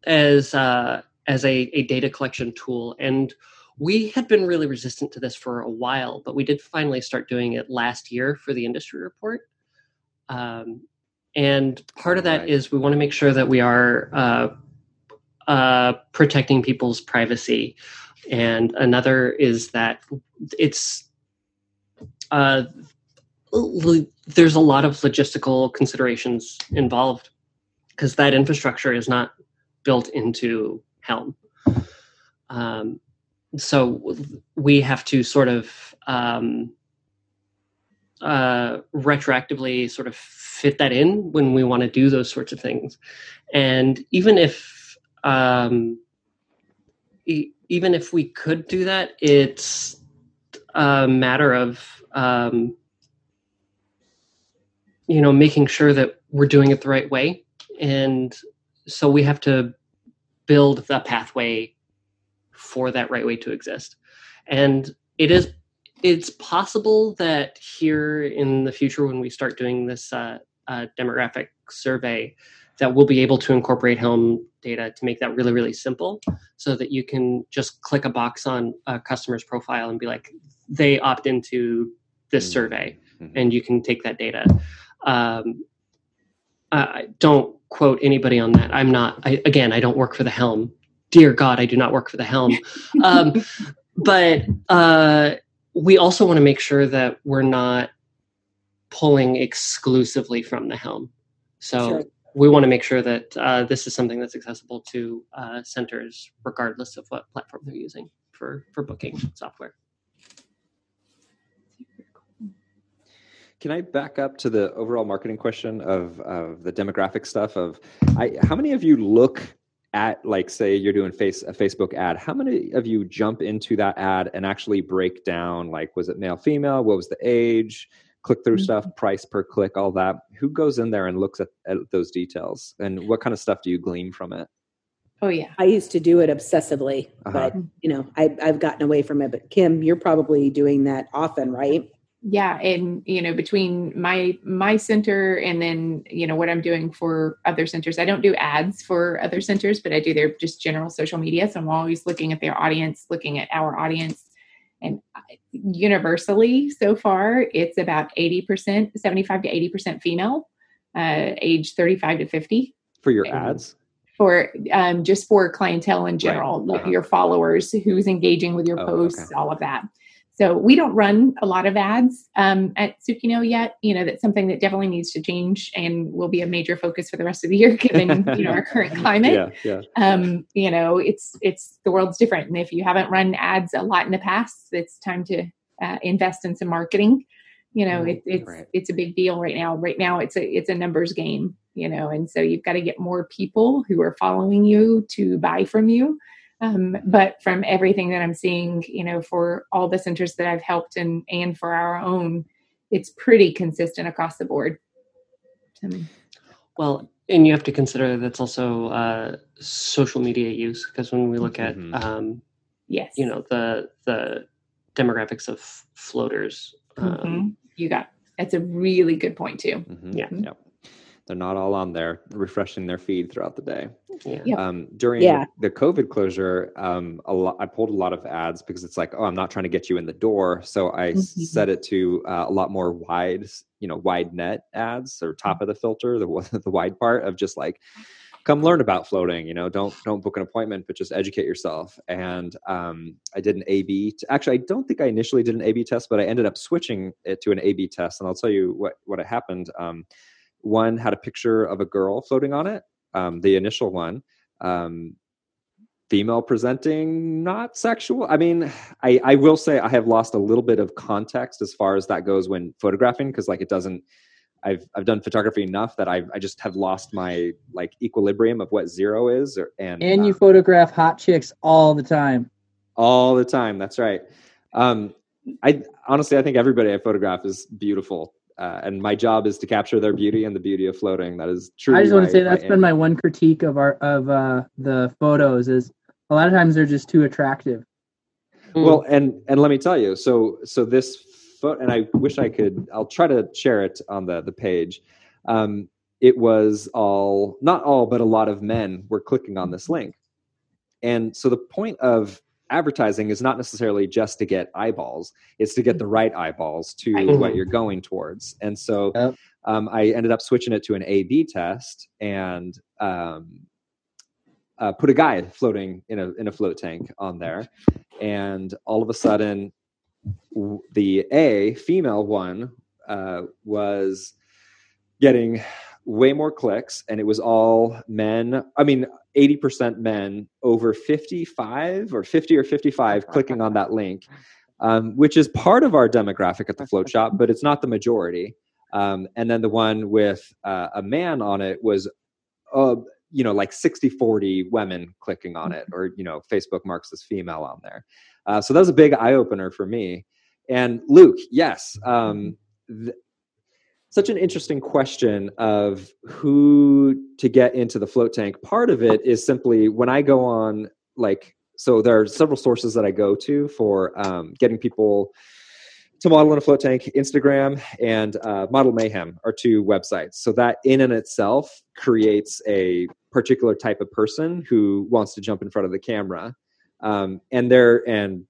S5: as uh, as a, a data collection tool. And we had been really resistant to this for a while, but we did finally start doing it last year for the industry report. Um, and part of that
S1: Right.
S5: is we want to make sure that we are uh, uh, protecting people's privacy. And another is that it's uh, lo- there's a lot of logistical considerations involved because that infrastructure is not built into Helm. Um, so we have to sort of um, uh, retroactively sort of fit that in when we want to do those sorts of things. And even if um, e- even if we could do that, it's a matter of um, you know making sure that we're doing it the right way, and so we have to build the pathway for that right way to exist. And it is it's possible that here in the future when we start doing this uh, uh, demographic survey that we'll be able to incorporate helm data to make that really really simple so that you can just click a box on a customer's profile and be like they opt into this mm-hmm. survey mm-hmm. and you can take that data um, uh, don't quote anybody on that i'm not I, again i don't work for the helm dear god i do not work for the helm um, but uh, we also want to make sure that we're not pulling exclusively from the helm so sure we want to make sure that uh, this is something that's accessible to uh, centers, regardless of what platform they're using for for booking software.
S1: Can I back up to the overall marketing question of, of the demographic stuff? Of I, how many of you look at like say you're doing face a Facebook ad? How many of you jump into that ad and actually break down like was it male female? What was the age? click through mm-hmm. stuff, price per click, all that. Who goes in there and looks at, at those details? And what kind of stuff do you glean from it?
S2: Oh yeah, I used to do it obsessively, uh-huh. but you know, I, I've gotten away from it. But Kim, you're probably doing that often, right?
S3: Yeah, and you know, between my my center and then you know what I'm doing for other centers, I don't do ads for other centers, but I do their just general social media. So I'm always looking at their audience, looking at our audience, and universally so far it's about 80% 75 to 80% female uh, age 35 to 50
S1: for your ads
S3: for um, just for clientele in general right. uh-huh. your followers who's engaging with your oh, posts okay. all of that so we don't run a lot of ads um, at Tsukino yet. You know, that's something that definitely needs to change and will be a major focus for the rest of the year, given you know our current climate. Yeah, yeah. Um, you know, it's it's the world's different, and if you haven't run ads a lot in the past, it's time to uh, invest in some marketing. You know, mm, it, it's right. it's a big deal right now. Right now, it's a it's a numbers game. You know, and so you've got to get more people who are following you to buy from you um, but from everything that I'm seeing, you know, for all the centers that I've helped and and for our own, it's pretty consistent across the board.
S5: Well, and you have to consider that's also uh, social media use because when we look at, mm-hmm. um,
S3: yes,
S5: you know the the demographics of floaters, um,
S3: mm-hmm. you got that's a really good point too.
S1: Mm-hmm. Yeah. yeah they're not all on there refreshing their feed throughout the day. Yeah. Um, during yeah. the, the, COVID closure, um, a lot, I pulled a lot of ads because it's like, oh, I'm not trying to get you in the door, so I mm-hmm. set it to uh, a lot more wide, you know, wide net ads or top of the filter, the the wide part of just like, come learn about floating. You know, don't don't book an appointment, but just educate yourself. And um, I did an A/B. T- Actually, I don't think I initially did an A/B test, but I ended up switching it to an A/B test, and I'll tell you what what happened. Um, one had a picture of a girl floating on it, um, the initial one. Um, female presenting, not sexual. I mean, I, I will say I have lost a little bit of context as far as that goes when photographing because like it doesn't. I've I've done photography enough that I I just have lost my like equilibrium of what zero is, or, and
S6: and you um, photograph hot chicks all the time.
S1: All the time. That's right. Um, I honestly I think everybody I photograph is beautiful uh, and my job is to capture their beauty and the beauty of floating. That is true.
S6: I just want to say that's been my one critique of our of uh, the photos is a lot of times they're just too attractive.
S1: Hmm. Well, and and let me tell you, so so this photo, and I wish I could. I'll try to share it on the the page. Um, it was all not all, but a lot of men were clicking on this link, and so the point of advertising is not necessarily just to get eyeballs it's to get the right eyeballs to what you're going towards. And so yep. um, i ended up switching it to an a b test and um, uh, put a guy floating in a in a float tank on there. And all of a sudden the a female one uh, was getting way more clicks and it was all men i mean 80% men over 55 or 50 or 55 clicking on that link um, which is part of our demographic at the float shop but it's not the majority. Um, and then the one with uh, a man on it was uh, you know like 60 40 women clicking on it or you know facebook marks as female on there. Uh, so that was a big eye-opener for me. And luke yes um, th- such an interesting question of who to get into the float tank. Part of it is simply when I go on, like, so there are several sources that I go to for um, getting people to model in a float tank. Instagram and uh, Model Mayhem are two websites. So that in and itself creates a particular type of person who wants to jump in front of the camera. Um, and they're and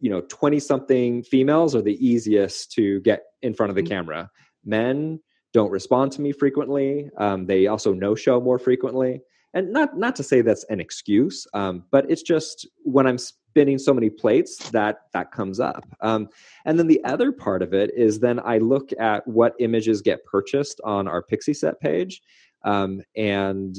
S1: you know 20 something females are the easiest to get in front of the mm-hmm. camera men don't respond to me frequently. Um, they also no show more frequently. And not not to say that's an excuse um, but it's just when i'm spinning so many plates that that comes up. Um, and then the other part of it is then i look at what images get purchased on our Pixieset page. Um, and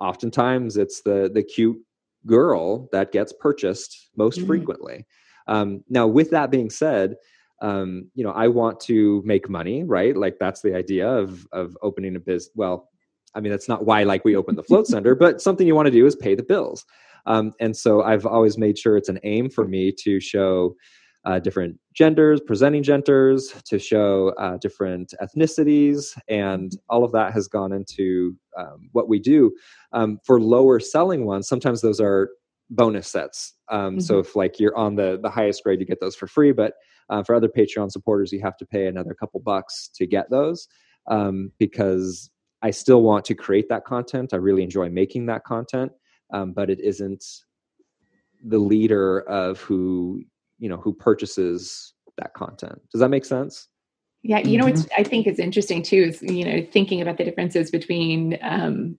S1: oftentimes it's the the cute girl that gets purchased most mm-hmm. frequently. Um, now, with that being said, um, you know, I want to make money, right? Like that's the idea of of opening a business. Well, I mean, that's not why like we open the float center, but something you want to do is pay the bills. Um, and so I've always made sure it's an aim for me to show uh, different genders, presenting genders, to show uh, different ethnicities, and all of that has gone into um, what we do. Um, for lower selling ones, sometimes those are bonus sets. Um, mm-hmm. So if like you're on the the highest grade, you get those for free. But uh, for other Patreon supporters, you have to pay another couple bucks to get those um, because I still want to create that content. I really enjoy making that content, um, but it isn't the leader of who you know who purchases that content. Does that make sense?
S3: Yeah, you know, mm-hmm. I think is interesting too is you know thinking about the differences between um,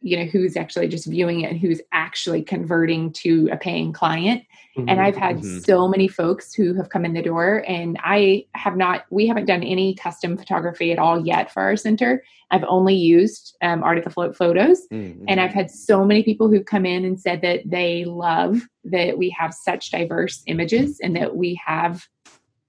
S3: you know who's actually just viewing it and who's actually converting to a paying client. Mm-hmm. And I've had mm-hmm. so many folks who have come in the door, and I have not. We haven't done any custom photography at all yet for our center. I've only used um, the Float photos, mm-hmm. and I've had so many people who've come in and said that they love that we have such diverse images and that we have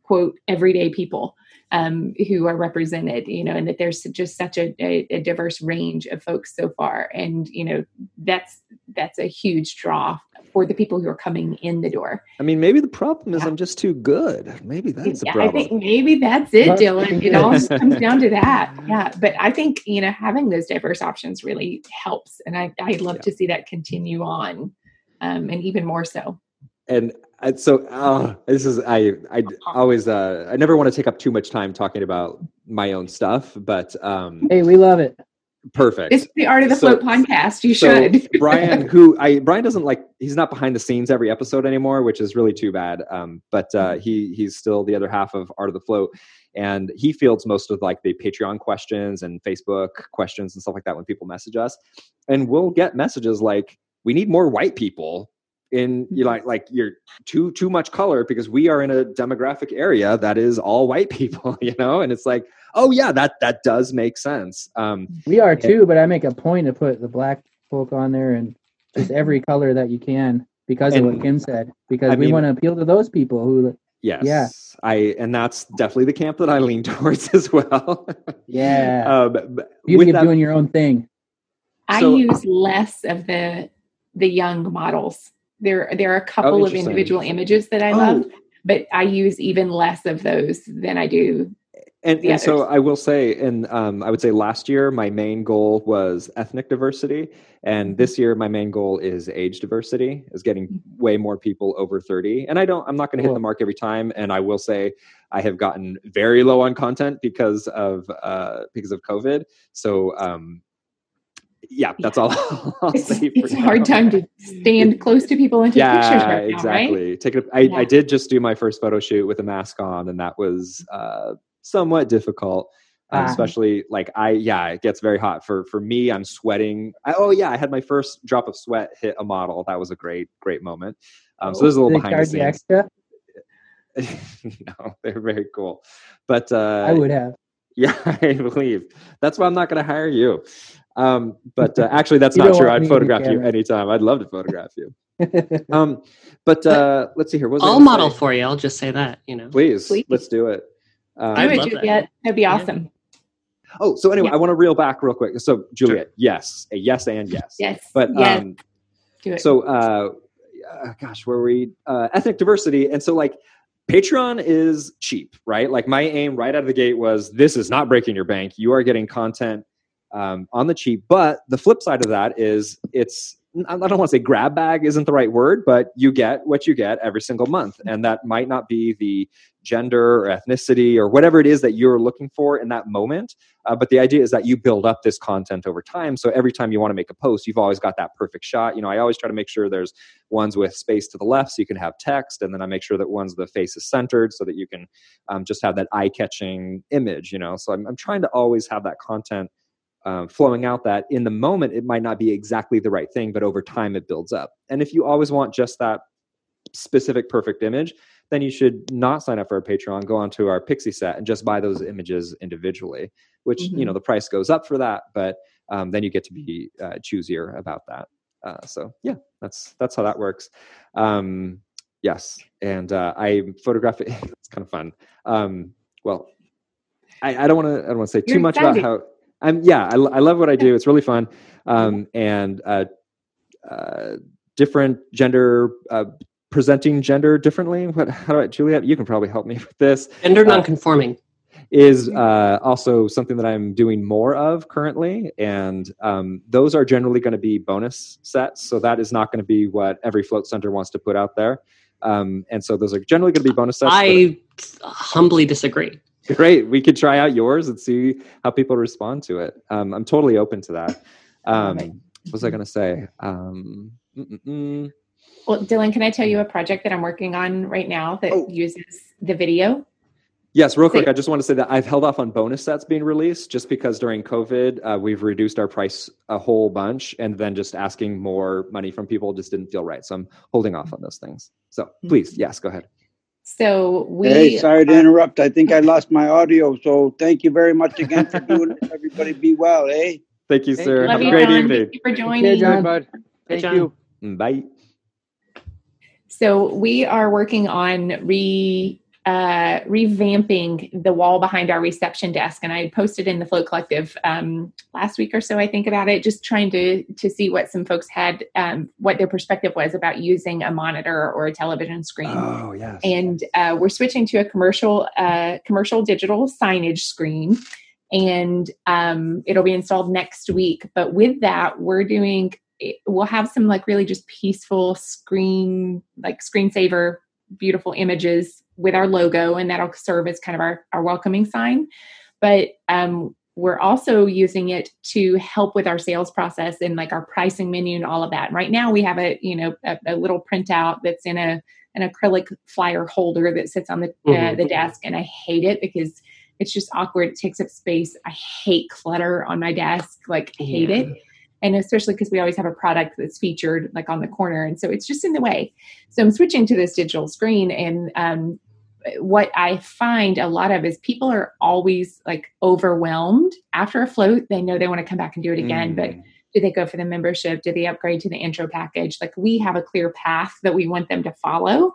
S3: quote everyday people um, who are represented, you know, and that there's just such a, a, a, diverse range of folks so far. And, you know, that's, that's a huge draw for the people who are coming in the door.
S1: I mean, maybe the problem is yeah. I'm just too good. Maybe that's yeah, the problem.
S3: I think maybe that's it, Dylan. It all comes down to that. Yeah. But I think, you know, having those diverse options really helps. And I, I love yeah. to see that continue on um, and even more so.
S1: And so uh, this is I I always uh, I never want to take up too much time talking about my own stuff, but um,
S6: hey, we love it.
S1: Perfect.
S3: It's the Art of the so, Float podcast. You so should.
S1: Brian, who I Brian doesn't like, he's not behind the scenes every episode anymore, which is really too bad. Um, but uh, he he's still the other half of Art of the Float, and he fields most of like the Patreon questions and Facebook questions and stuff like that when people message us, and we'll get messages like, "We need more white people in you like like you're too too much color because we are in a demographic area that is all white people you know? And it's like oh yeah that that does make sense. Um
S6: we are too but i make a point to put the black folk on there and just every color that you can because and, of what kim said because I we want to appeal to those people who
S1: yes. yeah. I and that's definitely the camp that i lean towards as well.
S6: Yeah. Um beauty of that, doing your own thing.
S3: I so, use less of the the young models there, there are a oh, couple oh, of individual images that I oh. love, but I use even less of those than I do.
S1: And, and so I will say, and um, I would say last year my main goal was ethnic diversity, and mm-hmm. this year my main goal is age diversity, is getting mm-hmm. way more people over thirty. And I don't, I'm not going to hit the mark every time. And I will say, I have gotten very low on content because of uh, because of COVID. So um, yeah, that's all I'll
S3: it's, it's a hard time to stand close to people and take yeah, pictures right exactly. Now, right?
S1: Take it. I, yeah. I did just do my first photo shoot with a mask on, and that was uh, somewhat difficult. Um, especially like I, yeah, it gets very hot for for me. I'm sweating. I, oh yeah, I had my first drop of sweat hit a model. That was a great great moment. Um, so there's a little behind the scenes. Extra? no, they're very cool, but uh,
S6: I would have.
S1: Yeah, I believe that's why I'm not going to hire you. Um, but uh, actually, that's not true. I'd photograph you anytime. I'd love to photograph you. um, but uh, let's see here.
S5: What I'll model say? for you. I'll just say that. You know,
S1: please, please. let's do it.
S3: Um, I would, Juliet. That'd be awesome. Yeah.
S1: Oh, so anyway, yeah. I want to reel back real quick. So, Juliet, sure. yes, a yes and yes.
S3: Yes.
S1: But yes. Um, do it. So, uh, uh, gosh, where we uh, ethnic diversity, and so like Patreon is cheap, right? Like my aim right out of the gate was this is not breaking your bank. You are getting content um, on the cheap. But the flip side of that is it's I don't want to say grab bag isn't the right word, but you get what you get every single month. And that might not be the gender or ethnicity or whatever it is that you're looking for in that moment. Uh, but the idea is that you build up this content over time. So every time you want to make a post, you've always got that perfect shot. You know, I always try to make sure there's ones with space to the left so you can have text. And then I make sure that one's the face is centered so that you can um, just have that eye catching image, you know. So I'm, I'm trying to always have that content um, flowing out that in the moment it might not be exactly the right thing but over time it builds up. And if you always want just that specific perfect image then you should not sign up for a patreon. Go onto our Pixieset and just buy those images individually which mm-hmm. you know the price goes up for that but um, then you get to be uh, choosier about that. Uh, so yeah that's that's how that works. Um, yes and uh, i photograph it it's kind of fun. Um, well I, I don't want to i don't want to say You're too much excited. about how I'm yeah, I, I love what I do. It's really fun, um, and uh, uh, different gender uh, presenting gender differently. What? How do I, Juliet? You can probably help me with this.
S5: Gender uh, nonconforming
S1: is uh, also something that I'm doing more of currently, and um, those are generally going to be bonus sets. So that is not going to be what every float center wants to put out there. Um, and so those are generally going to be bonus sets.
S5: I humbly disagree.
S1: Great. We could try out yours and see how people respond to it. Um, I'm totally open to that. Um, what was I going to say? Um,
S3: well, Dylan, can I tell you a project that I'm working on right now that oh. uses the video?
S1: Yes, real quick, I just want to say that I've held off on bonus sets being released just because during COVID, uh, we've reduced our price a whole bunch, and then just asking more money from people just didn't feel right. So I'm holding off on those things. So please, yes, go ahead.
S3: So we.
S10: Hey, sorry to interrupt. I think I lost my audio. So thank you very much again for doing it. Everybody be well, eh?
S1: Thank you,
S3: Thank
S1: sir.
S3: you.
S1: Have
S3: Love
S1: a great
S3: John.
S1: evening.
S3: Thank you for joining.
S7: Hey, John, bud. Thank
S5: John.
S7: you.
S1: Bye.
S3: So we are working on re uh, revamping the wall behind our reception desk, and I posted in the Float Collective um, last week or so. I think about it, just trying to to see what some folks had, um, what their perspective was about using a monitor or a television screen.
S1: Oh yes.
S3: And uh, we're switching to a commercial uh, commercial digital signage screen, and um, it'll be installed next week. But with that, we're doing we'll have some like really just peaceful screen like screensaver beautiful images with our logo, and that'll serve as kind of our, our welcoming sign. But um, we're also using it to help with our sales process and like our pricing menu and all of that. right now, we have a you know a, a, little printout that's in a an acrylic flyer holder that sits on the uh, mm-hmm. the desk, and I hate it because it's just awkward. It takes up space. I hate clutter on my desk. Like hate yeah. it and especially because we always have a product that's featured like on the corner and so it's just in the way so i'm switching to this digital screen and um, what I find a lot of is people are always like overwhelmed after a float. They know they want to come back and do it again, mm. but do they go for the membership? Do they upgrade to the intro package? Like we have a clear path that we want them to follow.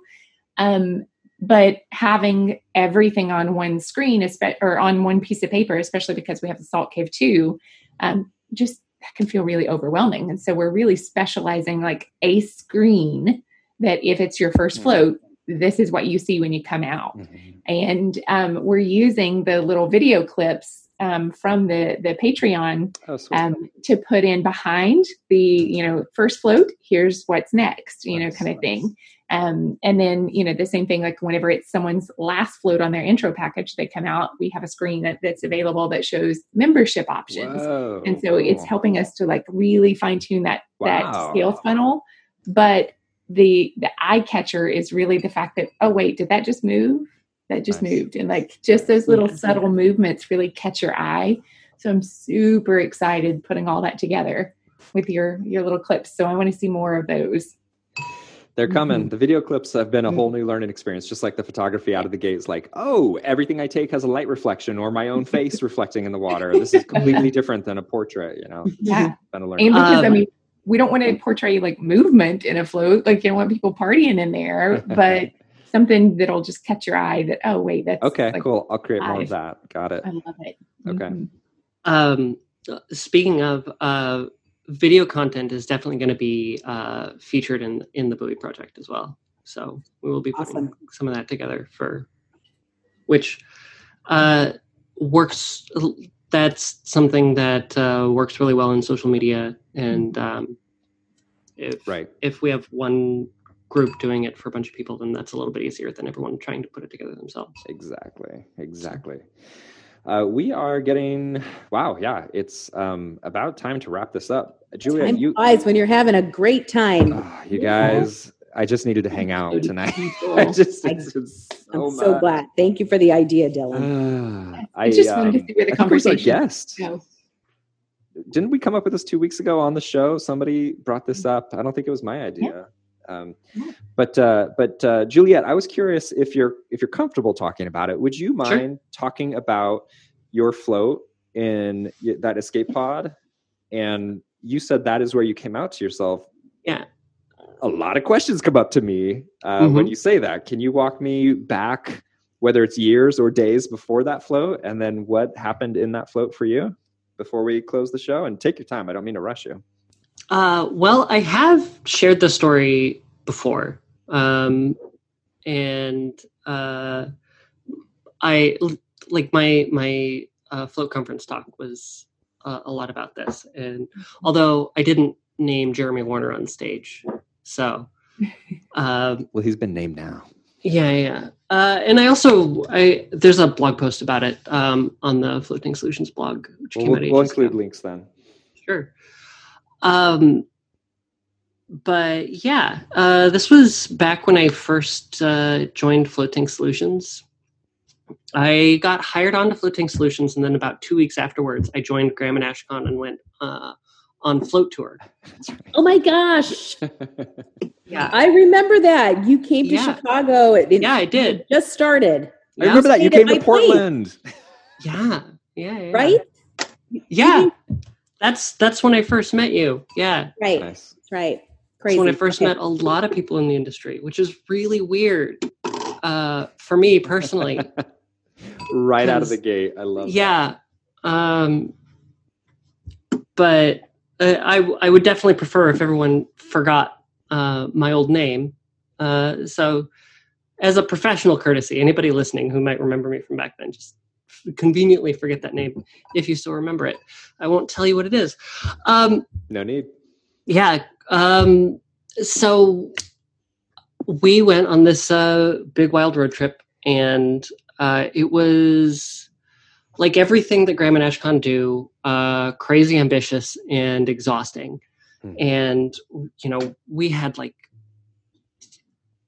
S3: Um, but having everything on one screen or on one piece of paper, especially because we have the Salt Cave too um, just that can feel really overwhelming. And so we're really specializing like a screen that if it's your first mm. float, this is what you see when you come out. Mm-hmm. And um, we're using the little video clips um, from the the Patreon oh, um, to put in behind the you know first float. Here's what's next, you nice, know, kind of nice. thing. Um, and then you know the same thing like whenever it's someone's last float on their intro package, they come out. We have a screen that, that's available that shows membership options, Whoa, and so it's helping us to like really fine tune that wow. that sales funnel. But the the eye catcher is really the fact that oh wait did that just move that just nice. moved and like just those little yeah. subtle movements really catch your eye so i'm super excited putting all that together with your your little clips so i want to see more of those
S1: they're coming. Mm-hmm. The video clips have been a whole new learning experience, just like the photography out of the gate is like, oh, everything I take has a light reflection or my own face reflecting in the water. This is completely different than a portrait, you know?
S3: Yeah. Been a learning and because, um, I mean, we don't want to portray like movement in a float. Like you don't want people partying in there, but something that'll just catch your eye that, oh, wait, that's
S1: okay,
S3: like,
S1: cool. I'll create more of that. Got it.
S3: I love it.
S1: Okay.
S3: Mm-hmm.
S5: Um, speaking of, uh, video content is definitely going to be uh, featured in in the buoy project as well So we will be putting
S2: Awesome.
S5: some of that together for which uh, works. That's something that uh, works really well in social media, and um, if
S1: Right.
S5: if we have one group doing it for a bunch of people, then that's a little bit easier than everyone trying to put it together themselves.
S1: Exactly. Exactly. Uh, we are getting wow, yeah, it's um, about time to wrap this up. Julia,
S2: Time
S1: you
S2: flies when you're having a great time.
S1: Ah, you guys, I just needed to hang out tonight. I just,
S2: I-
S1: it's, it's
S2: I'm
S1: so,
S2: so glad. Thank you for the idea, Dylan.
S1: Ah, I
S3: It's just wanted to
S1: um,
S3: see where the
S1: I think it was our
S3: conversation
S1: guest.
S3: goes.
S1: Didn't we come up with this two weeks ago on the show? Somebody brought this up. I don't think it was my idea. Um,
S3: Yeah.
S1: but uh, but uh, Juliet, I was curious if you're if you're comfortable talking about it. Would you
S5: Sure.
S1: mind talking about your float in that escape pod? And you said that is where you came out to yourself.
S5: Yeah.
S1: A lot of questions come up to me uh, when
S5: Mhm.
S1: you say that. Can you walk me back, whether it's years or days before that float, and then what happened in that float for you before we close the show? And take your time. I don't mean to rush you.
S5: Uh, well, I have shared the story before, um, and uh, I like my my uh, float conference talk was uh, a lot about this. And although I didn't name Jeremy Warner on stage, so um,
S1: Well, he's been named now.
S5: yeah, yeah. Uh, and I also I there's a blog post about it um, on the Float Tank Solutions blog, which
S1: We'll,
S5: came out
S1: we'll
S5: ages ago.
S1: include links then.
S5: Sure. Um, but yeah, uh, this was back when I first uh, joined Float Tank Solutions. I got hired onto Float Tank Solutions, and then about two weeks afterwards, I joined Graham and Ashkan and went uh, on float tour.
S2: Oh my gosh.
S5: Yeah,
S2: I remember that. You came to
S5: Yeah.
S2: Chicago. It, it
S5: yeah, I did.
S2: just started,
S1: I remember that you
S2: Stayed
S1: came to
S2: my.
S1: Portland.
S5: Yeah, yeah, yeah.
S2: right?
S5: Yeah, that's that's when I first met you. Yeah,
S2: Right.
S1: Nice.
S2: Right.
S5: That's when I first
S2: Okay.
S5: met a lot of people in the industry, which is really weird uh, for me personally.
S1: right out of the gate. I love. that.
S5: yeah um but uh, i i would definitely prefer if everyone forgot uh my old name uh so as a professional courtesy anybody listening who might remember me from back then just conveniently forget that name if you still remember it i won't tell you what it is um
S1: No need.
S5: yeah um so we went on this uh big wild road trip and uh it was like everything that graham and Ashkan do uh crazy ambitious and exhausting
S1: Hmm.
S5: and you know we had like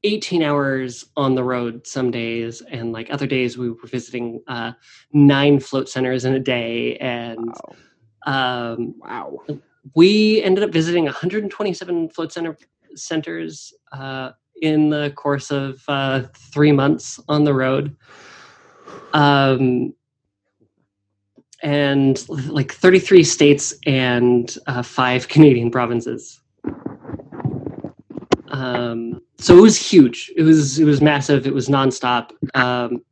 S5: 18 hours on the road some days and like other days we were visiting uh nine float centers in a day and
S1: Wow.
S5: um
S1: Wow.
S5: we ended up visiting 127 float center centers uh, in the course of uh, three months on the road um, and like 33 states and uh, five canadian provinces um, so it was huge it was it was massive it was nonstop um,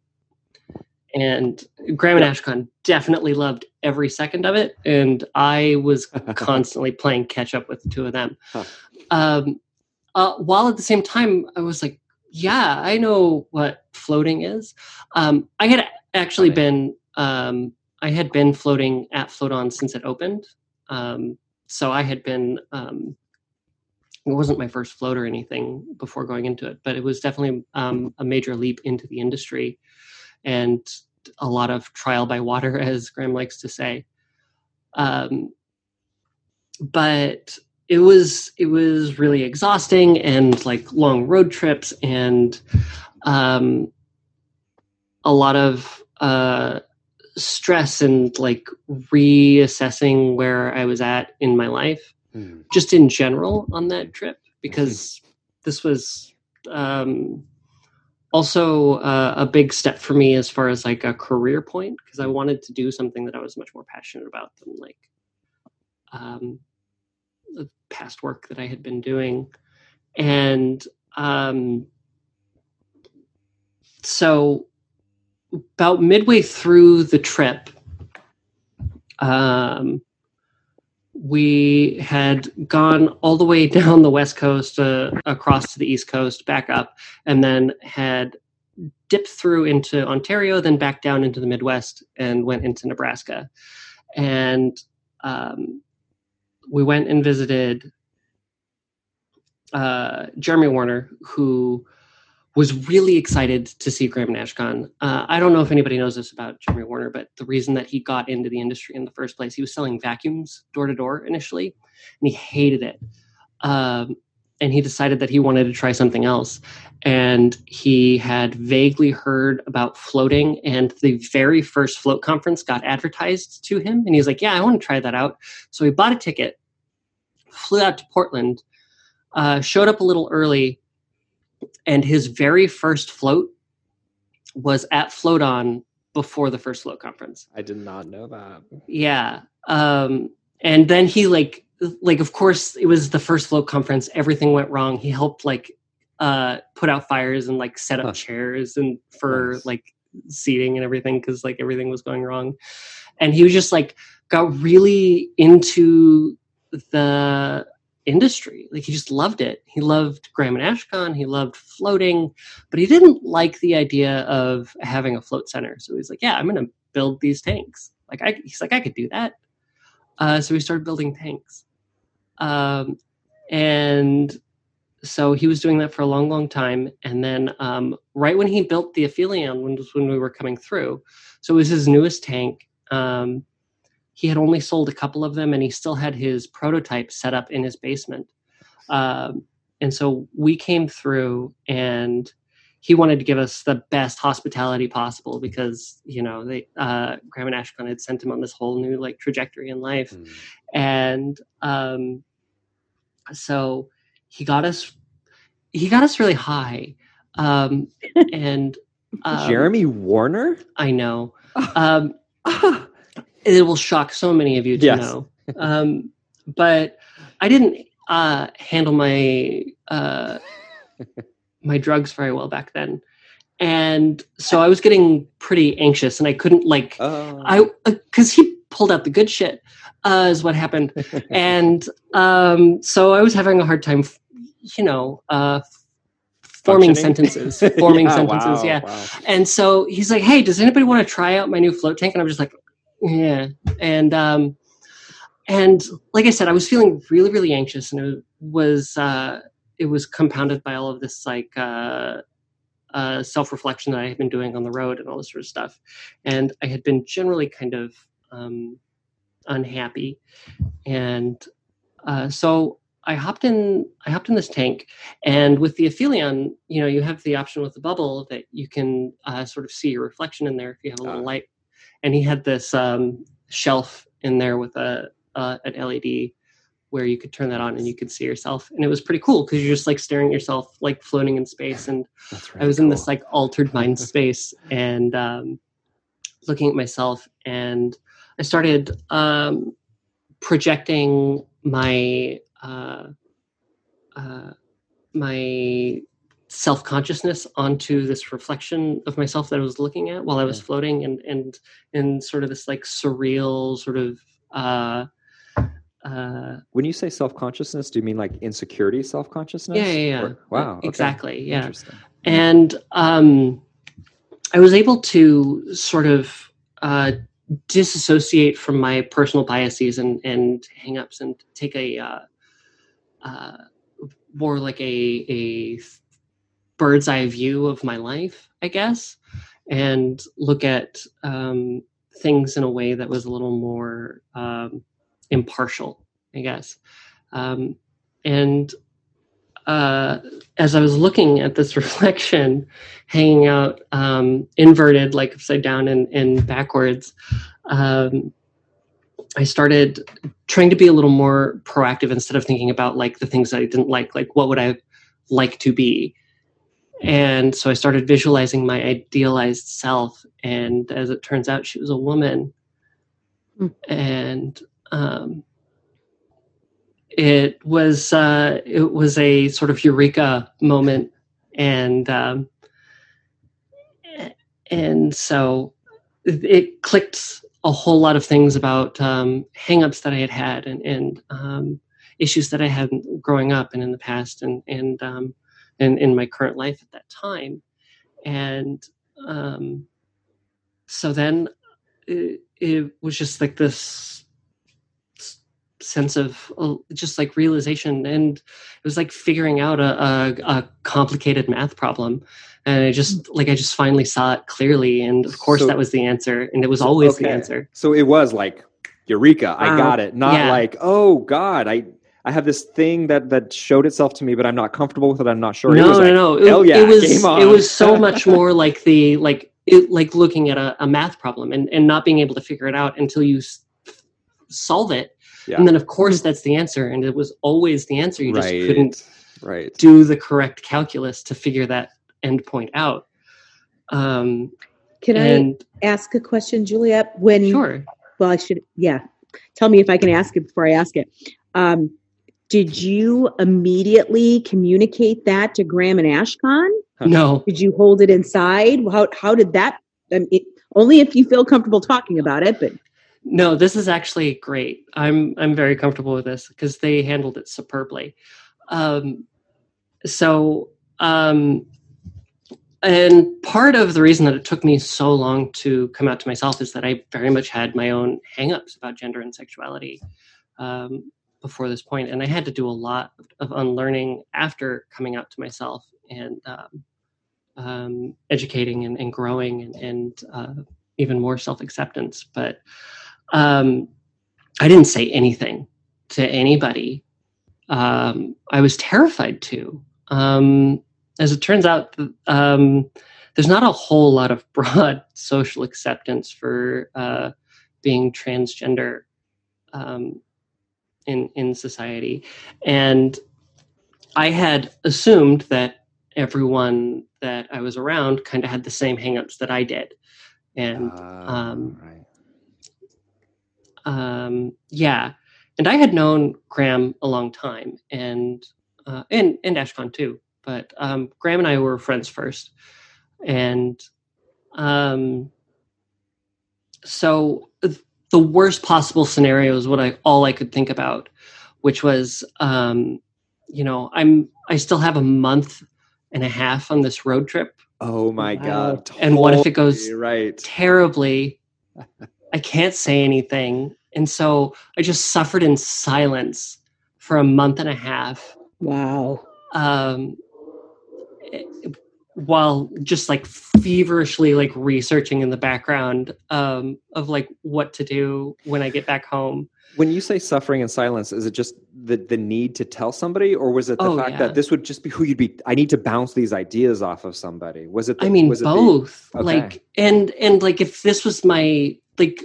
S5: and graham and Ashkan definitely loved every second of it and i was constantly playing catch up with the two of them.
S1: Huh.
S5: Um, uh, while at the same time, I was like, yeah, I know what floating is. Um, I had actually
S1: Funny.
S5: been, um, I had been floating at Float On since it opened. Um, so I had been, um, it wasn't my first float or anything before going into it, but it was definitely um, a major leap into the industry and a lot of trial by water, as Graham likes to say. Um, but it was it was really exhausting and like long road trips and um, a lot of uh, stress and like reassessing where I was at in my life,
S1: Hmm.
S5: just in general on that trip because this was um, also uh, a big step for me as far as like a career point because I wanted to do something that I was much more passionate about than like um, the past work that I had been doing, and um, so about midway through the trip, um, we had gone all the way down the west coast, uh, across to the east coast, back up, and then had dipped through into Ontario, then back down into the Midwest, and went into Nebraska. And um, we went and visited uh, Jeremy Warner, who was really excited to see Graham and Ashkan. Uh, I don't know if anybody knows this about Jeremy Warner, but the reason that he got into the industry in the first place, he was selling vacuums door to door initially, and he hated it. Um, and he decided that he wanted to try something else. And he had vaguely heard about floating, and the very first float conference got advertised to him. And he was like, Yeah, I want to try that out. So he bought a ticket, flew out to Portland, uh, showed up a little early, and his very first float was at Float On before the first float conference.
S1: I did not know that.
S5: Yeah. Um, and then he like like of course it was the first float conference everything went wrong he helped like uh put out fires and like set up
S1: Huh.
S5: chairs and for
S1: Nice.
S5: like seating and everything because like everything was going wrong and he was just like got really into the industry. Like he just loved it. He loved graham and Ashkan. He loved floating but he didn't like the idea of having a float center. So he's like yeah i'm gonna build these tanks. Like i he's like i could do that. Uh, so we started building tanks. Um, and so he was doing that for a long long time. And then um, right when he built the aphelion when when we were coming through so it was his newest tank. Um, he had only sold a couple of them and he still had his prototype set up in his basement. Um, and so we came through and he wanted to give us the best hospitality possible because you know they uh, graham and Ashkan had sent him on this whole new like trajectory in life.
S1: Mm.
S5: and um, so he got us he got us really high. Um, and um,
S1: Jeremy Warner?
S5: i know. Um, it will shock so many of you to
S1: Yes.
S5: know um, but i didn't uh, handle my uh, my drugs very well back then and so i was getting pretty anxious and i couldn't like
S1: Oh.
S5: I because he pulled out the good shit uh, is what happened, and um, so I was having a hard time, you know, uh, forming sentences, forming
S1: Yeah,
S5: sentences,
S1: wow,
S5: yeah.
S1: wow.
S5: And so he's like, "Hey, does anybody want to try out my new float tank?" And I'm just like, "Yeah," and um, and like I said, I was feeling really, really anxious, and it was uh, it was compounded by all of this like. Uh, uh, self-reflection that I had been doing on the road and all this sort of stuff, and I had been generally kind of um, unhappy, and uh, so I hopped in. I hopped in this tank, and with the Aphelion, you know, you have the option with the bubble that you can uh, sort of see your reflection in there if you have a little
S1: Ah.
S5: light. And he had this um, shelf in there with a uh, an LED where you could turn that on and you could see yourself, and it was pretty cool because you're just like staring at yourself, like floating in space, and I was in this like altered mind space and um, looking at myself, and I started um, projecting my uh, uh, my self consciousness onto this reflection of myself that I was looking at while I was floating, and and and sort of this like surreal sort of. Uh, uh,
S1: When you say self consciousness, do you mean like insecurity self consciousness?
S5: Yeah, yeah, yeah.
S1: Wow. okay.
S5: Exactly, yeah. And um, I was able to sort of uh, disassociate from my personal biases and and hangups and take a uh, uh, more like a a bird's eye view of my life, I guess, and look at um, things in a way that was a little more um, impartial, I guess. Um, and uh, as I was looking at this reflection hanging out um, inverted, like upside down and, and backwards, um, I started trying to be a little more proactive instead of thinking about like the things that I didn't like, like what would I like to be. And so I started visualizing my idealized self. And as it turns out, she was a woman.
S2: Hmm.
S5: And um, it was uh, it was a sort of eureka moment, and um, and so it clicked a whole lot of things about um, hangups that I had had and, and um, issues that I had growing up and in the past and and um, and in my current life at that time, and um, so then it, it was just like this sense of uh, just like realization. And it was like figuring out a, a, a, complicated math problem. And i just like i just finally saw it clearly. And of course so, that was the answer. And it was always okay. the answer.
S1: So it was like eureka i got it. Not yeah. like oh god i I have this thing that that showed itself to me, but I'm not comfortable with it. I'm not sure.
S5: No,
S1: no,
S5: like, no. It, yeah, it was it was so much more like the like it, like looking at a, a, math problem and and not being able to figure it out until you s- solve it yeah. And then of course that's the answer. And it was always the answer. You just right. couldn't
S1: right.
S5: do the correct calculus to figure that endpoint out. Um,
S2: can and, I ask a question, Juliet? When
S5: sure.
S2: Well, I should. Yeah. Tell me if I can ask it before I ask it. Um, did you immediately communicate that to Graham and Ashkan?
S5: No.
S2: Did you hold it inside? How how did that? Um, it, only if you feel comfortable talking about it, but
S5: no, this is actually great. I'm I'm very comfortable with this because they handled it superbly. Um, so, um, and part of the reason that it took me so long to come out to myself is that I very much had my own hangups about gender and sexuality um, before this point, and I had to do a lot of unlearning after coming out to myself and um, um, educating and, and, growing and, and uh, even more self acceptance. But um, I didn't say anything to anybody. Um, I was terrified to. Um, as it turns out, um, there's not a whole lot of broad social acceptance for uh, being transgender um, in in society, and I had assumed that everyone that I was around kind of had the same hangups that I did, and uh, um, right. um, yeah, and I had known Graham a long time, and uh, and and Ashkan too. But um, Graham and I were friends first, and um, so the worst possible scenario is what I all I could think about, which was, um, you know, I'm I still have a month and a half on this road trip.
S1: Oh my wow. god!
S5: And what if it goes
S1: right
S5: terribly? I can't say anything. And so I just suffered in silence for a month and a half.
S2: Wow.
S5: Um, while just like feverishly like researching in the background um, of like what to do when I get back home.
S1: When you say suffering in silence, is it just the the need to tell somebody, or was it the oh, fact yeah. that this would just be who you'd be? I need to bounce these ideas off of somebody. Was it? The,
S5: I mean, both. The, okay. Like, and and like if this was my like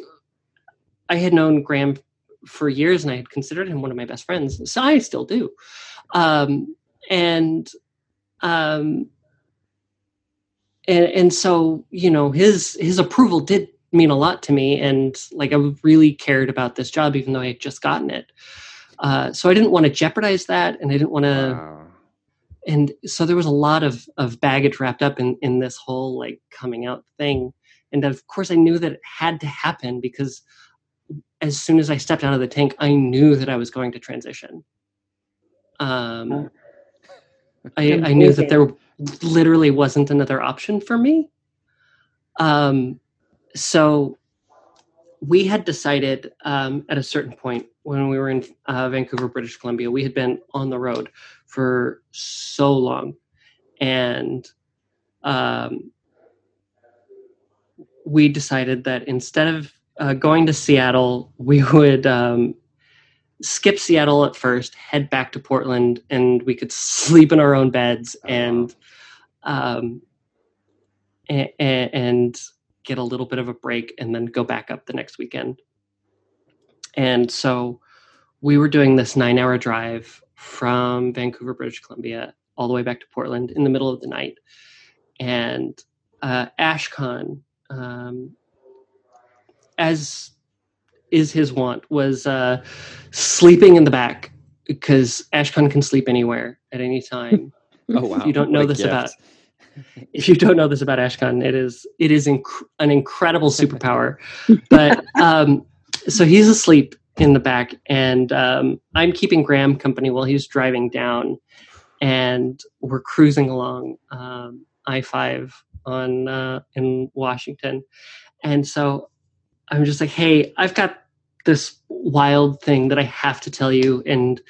S5: I had known Graham for years and I had considered him one of my best friends. So I still do. Um, and, um, and, and so, you know, his, his approval did mean a lot to me. And like, I really cared about this job, even though I had just gotten it. Uh, so I didn't want to jeopardize that. And I didn't want to, wow. and so there was a lot of, of baggage wrapped up in, in this whole like coming out thing. And of course I knew that it had to happen because as soon as I stepped out of the tank, I knew that I was going to transition. Um, I, I, knew that there literally wasn't another option for me. Um, so we had decided um, at a certain point when we were in uh, Vancouver, British Columbia, we had been on the road for so long, and um, we decided that instead of uh, going to Seattle, we would um, skip Seattle at first, head back to Portland, and we could sleep in our own beds oh, and um, and, and get a little bit of a break, and then go back up the next weekend. And so we were doing this nine-hour drive from Vancouver, British Columbia, all the way back to Portland in the middle of the night, and uh, Ashkan. Um, as is his want, was uh, sleeping in the back because Ashkan can sleep anywhere at any time.
S1: oh wow!
S5: you don't know this about if you don't know this about Ashkan, it is it is inc- an incredible superpower. but um, so he's asleep in the back, and um, I'm keeping Graham company while he's driving down, and we're cruising along um, I five on uh, in Washington, and so I'm just like, hey, I've got this wild thing that I have to tell you, and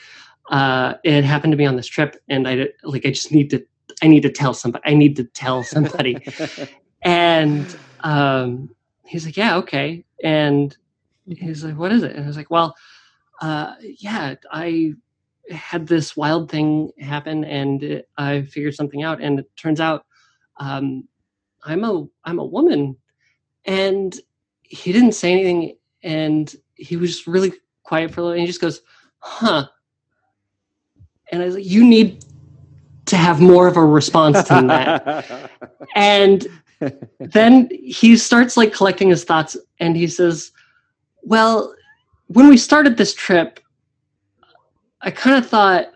S5: uh, it happened to me on this trip, and I like I just need to I need to tell somebody. I need to tell somebody. and um, he's like, yeah, okay. And he's like, what is it? And I was like, well, uh, yeah, I had this wild thing happen, and it, I figured something out, and it turns out um, I'm a I'm a woman, and he didn't say anything, and he was just really quiet for a little, and he just goes, huh and I was like, you need to have more of a response to that. and then he starts like collecting his thoughts and he says, Well, when we started this trip, I kind of thought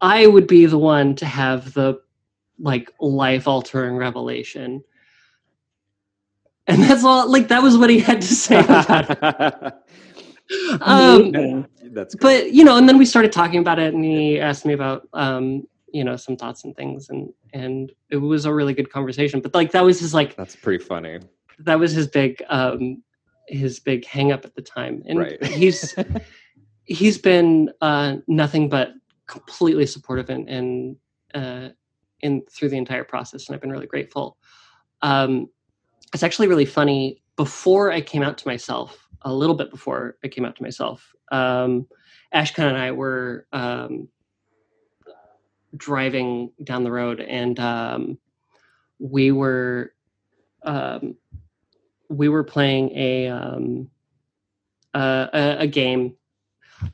S5: I would be the one to have the like life altering revelation. And that's all like that was what he had to say about it. um, that's but you know and then we started talking about it and he asked me about um you know some thoughts and things and and it was a really good conversation. But like that was his like
S1: that's pretty funny.
S5: that was his big um his big hang up at the time. And right. he's he's been uh nothing but completely supportive and and uh in through the entire process and i've been really grateful. Um it's actually really funny before i came out to myself a little bit before I came out to myself. Um, Ashkan and I were um, driving down the road, and um, we were um, we were playing a, um, a, a game.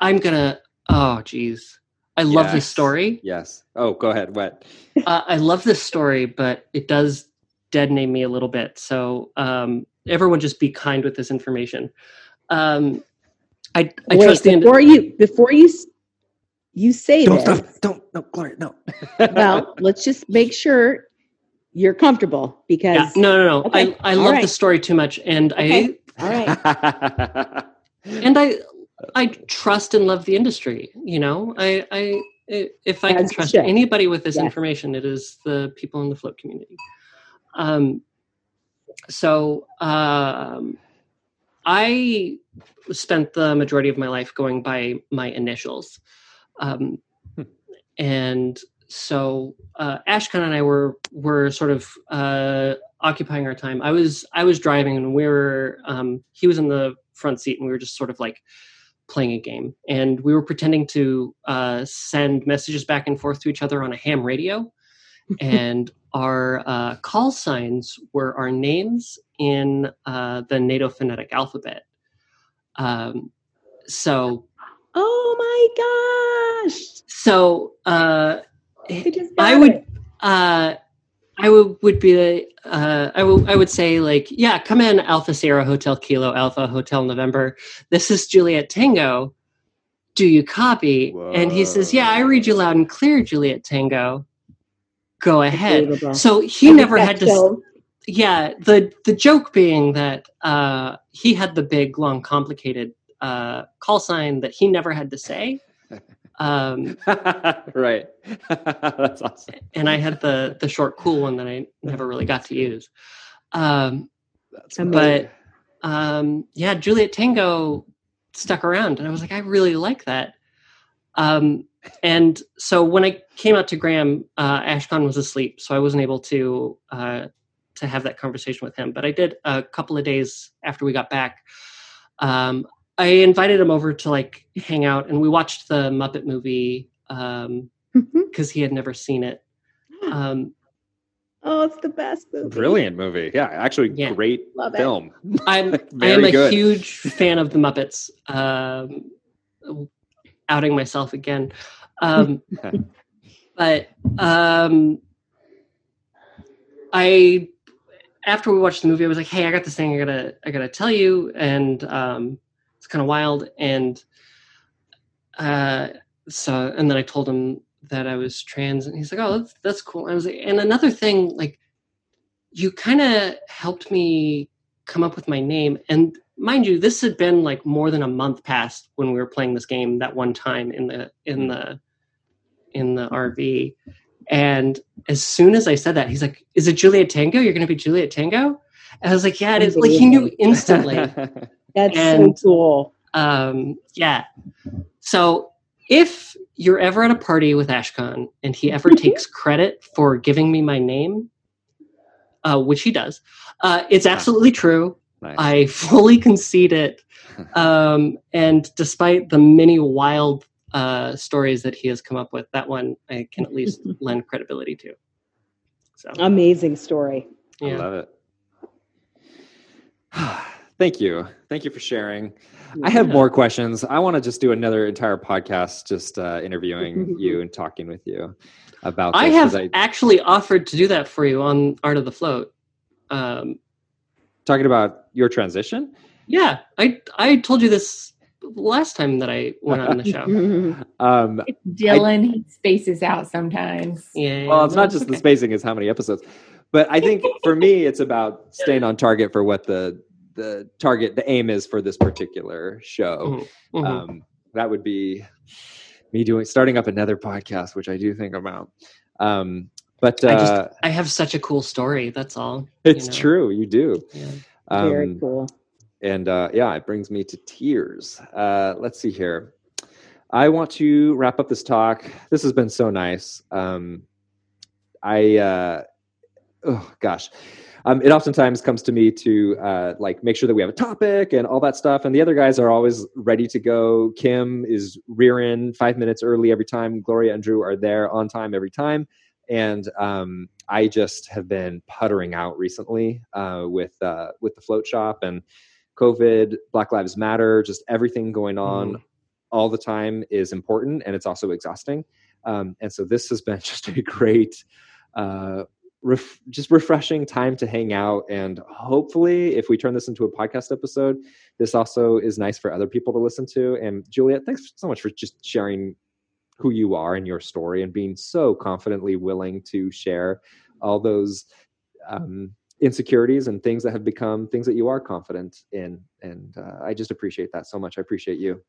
S5: I'm gonna. Oh, geez. I love yes. this story.
S1: Yes. Oh, go ahead. What?
S5: uh, I love this story, but it does dead name me a little bit. So um, everyone just be kind with this information. Um, I, I
S2: Wait,
S5: trust
S2: the before you before you you say
S1: don't
S2: this.
S1: Stop, don't no Gloria no.
S2: well, let's just make sure you're comfortable because yeah,
S5: no no no okay. I I love right. the story too much and
S2: okay. I all right
S5: and I I trust and love the industry. You know I I if I As can trust anybody with this information, it is the people in the float community. Um, so um, I spent the majority of my life going by my initials. Um, hmm. and so uh, Ashkan and I were were sort of uh, occupying our time. I was I was driving and we were um, he was in the front seat and we were just sort of like playing a game and we were pretending to uh, send messages back and forth to each other on a ham radio and our uh, call signs were our names in uh, the NATO phonetic alphabet. Um, so,
S2: oh my gosh!
S5: So uh, I, I would, uh, I would would be uh, I would I would say like, yeah, come in, Alpha Sierra Hotel Kilo Alpha Hotel November. This is Juliet Tango. Do you copy? Whoa. And he says, Yeah, I read you loud and clear, Juliet Tango go ahead. So he never had to. Yeah, the the joke being that uh, he had the big, long, complicated uh, call sign that he never had to say. Um,
S1: right, that's awesome.
S5: And I had the the short, cool one that I never really got to use. Um, but um, yeah, Juliet Tango stuck around, and I was like, I really like that. Um, and so when I came out to Graham, uh, Ashkan was asleep, so I wasn't able to uh, to have that conversation with him. But I did a couple of days after we got back. Um, I invited him over to like hang out, and we watched the Muppet movie because um, mm-hmm. he had never seen it. Um,
S2: oh, it's the best movie!
S1: Brilliant movie, yeah, actually, yeah. great Love film.
S5: I'm I am a good. huge fan of the Muppets. Outing myself again. Um, but um, I after we watched the movie, I was like, "Hey, I got this thing. I gotta, I gotta tell you." And um, it's kind of wild. And uh, so, and then I told him that I was trans, and he's like, "Oh, that's that's cool." I was like, and another thing, like, you kind of helped me come up with my name, and mind you, this had been like more than a month past when we were playing this game that one time in the in the in the RV. And as soon as I said that, he's like, "Is it Juliet Tango? You're going to be Juliet Tango?" And I was like, "Yeah, it is." Like he knew instantly.
S2: That's
S5: And-
S2: so cool.
S5: um, yeah. So if you're ever at a party with Ashkan and he ever takes credit for giving me my name, uh, which he does, uh, it's absolutely true.
S1: Nice.
S5: I fully concede it. Um, and despite the many wild uh, stories that he has come up with, that one I can at least lend credibility to. So,
S2: Amazing story.
S1: I love it. Thank you. Thank you for sharing. I have more questions. I want to just do another entire podcast just uh, interviewing you and talking with you about
S5: I
S1: this, 'cause
S5: have actually offered to do that for you on Art of the Float. Um,
S1: talking about your transition.
S5: Yeah, I I told you this last time that I went on the show.
S1: Um,
S3: Dylan he spaces out sometimes.
S5: Yeah.
S1: well, it's
S5: no,
S1: not just the spacing; it's how many episodes. But I think for me, it's about staying on target for what the the target, the aim is for this particular show.
S5: Mhm, mhm.
S1: um, that would be me doing starting up another podcast, which I do think about. Um, but uh,
S5: I just I have such a cool story. That's all.
S1: it's
S5: you know?
S1: true, you do.
S5: Yeah.
S2: Very
S1: Um,
S2: cool.
S1: and uh, yeah, it brings me to tears. Uh, let's see here. I want to wrap up this talk. This has been so nice. Um, I, uh, oh gosh, um, it oftentimes comes to me to uh, like make sure that we have a topic and all that stuff. And the other guys are always ready to go. Kim is rearing five minutes early every time. Gloria and Drew are there on time every time. And um, I just have been puttering out recently uh, with uh, with the float shop and COVID, Black Lives Matter, just everything going on
S5: Mm.
S1: all the time is important and it's also exhausting. Um, and so this has been just a great, uh, ref- just refreshing time to hang out. And hopefully, if we turn this into a podcast episode, this also is nice for other people to listen to. And Juliet, thanks so much for just sharing who you are and your story and being so confidently willing to share all those um, insecurities and things that have become things that you are confident in. And uh, I just appreciate that so much. I appreciate you.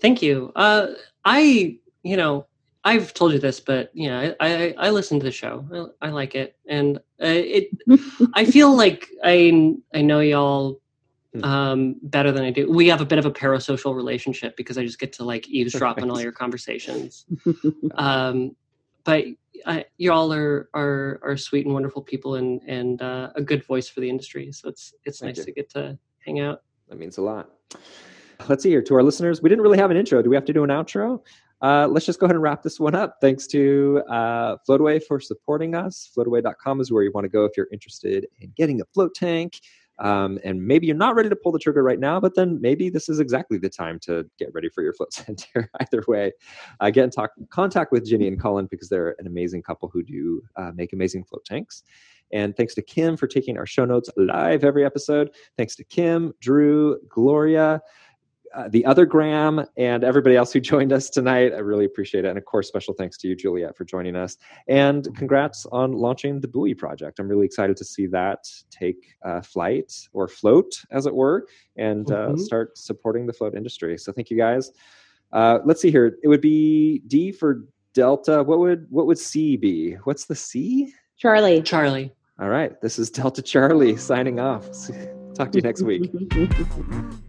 S5: Thank you. Uh, I you know I've told you this, but you know I I, I listen to the show. I, I like it, and uh, it I feel like I I know y'all. Um better than I do. We have a bit of a parasocial relationship because I just get to like eavesdrop on all your conversations. um but I, y'all are are are sweet and wonderful people and and uh, a good voice for the industry. So it's it's
S1: Thank
S5: nice
S1: you.
S5: to get to hang out.
S1: That means a lot. Let's see here to our listeners. We didn't really have an intro. Do we have to do an outro? Uh, let's just go ahead and wrap this one up. Thanks to uh, Floataway for supporting us. Floataway.com is where you want to go if you're interested in getting a float tank. Um, and maybe you're not ready to pull the trigger right now, but then maybe this is exactly the time to get ready for your float center. Either way, uh, get in talk, contact with Ginny and Colin because they're an amazing couple who do uh, make amazing float tanks. And thanks to Kim for taking our show notes live every episode. Thanks to Kim, Drew, Gloria, uh, the other Graham, and everybody else who joined us tonight. I really appreciate it. And of course, special thanks to you, Juliet, for joining us. And congrats on launching the Buoy project. I'm really excited to see that take uh, flight or float, as it were, and uh,
S5: Mhm.
S1: start supporting the float industry. So thank you guys. Uh, let's see here. It would be D for Delta. What would what would C be? What's the C?
S2: Charlie.
S5: Charlie.
S1: All right. This is Delta Charlie signing off. Talk to you next week.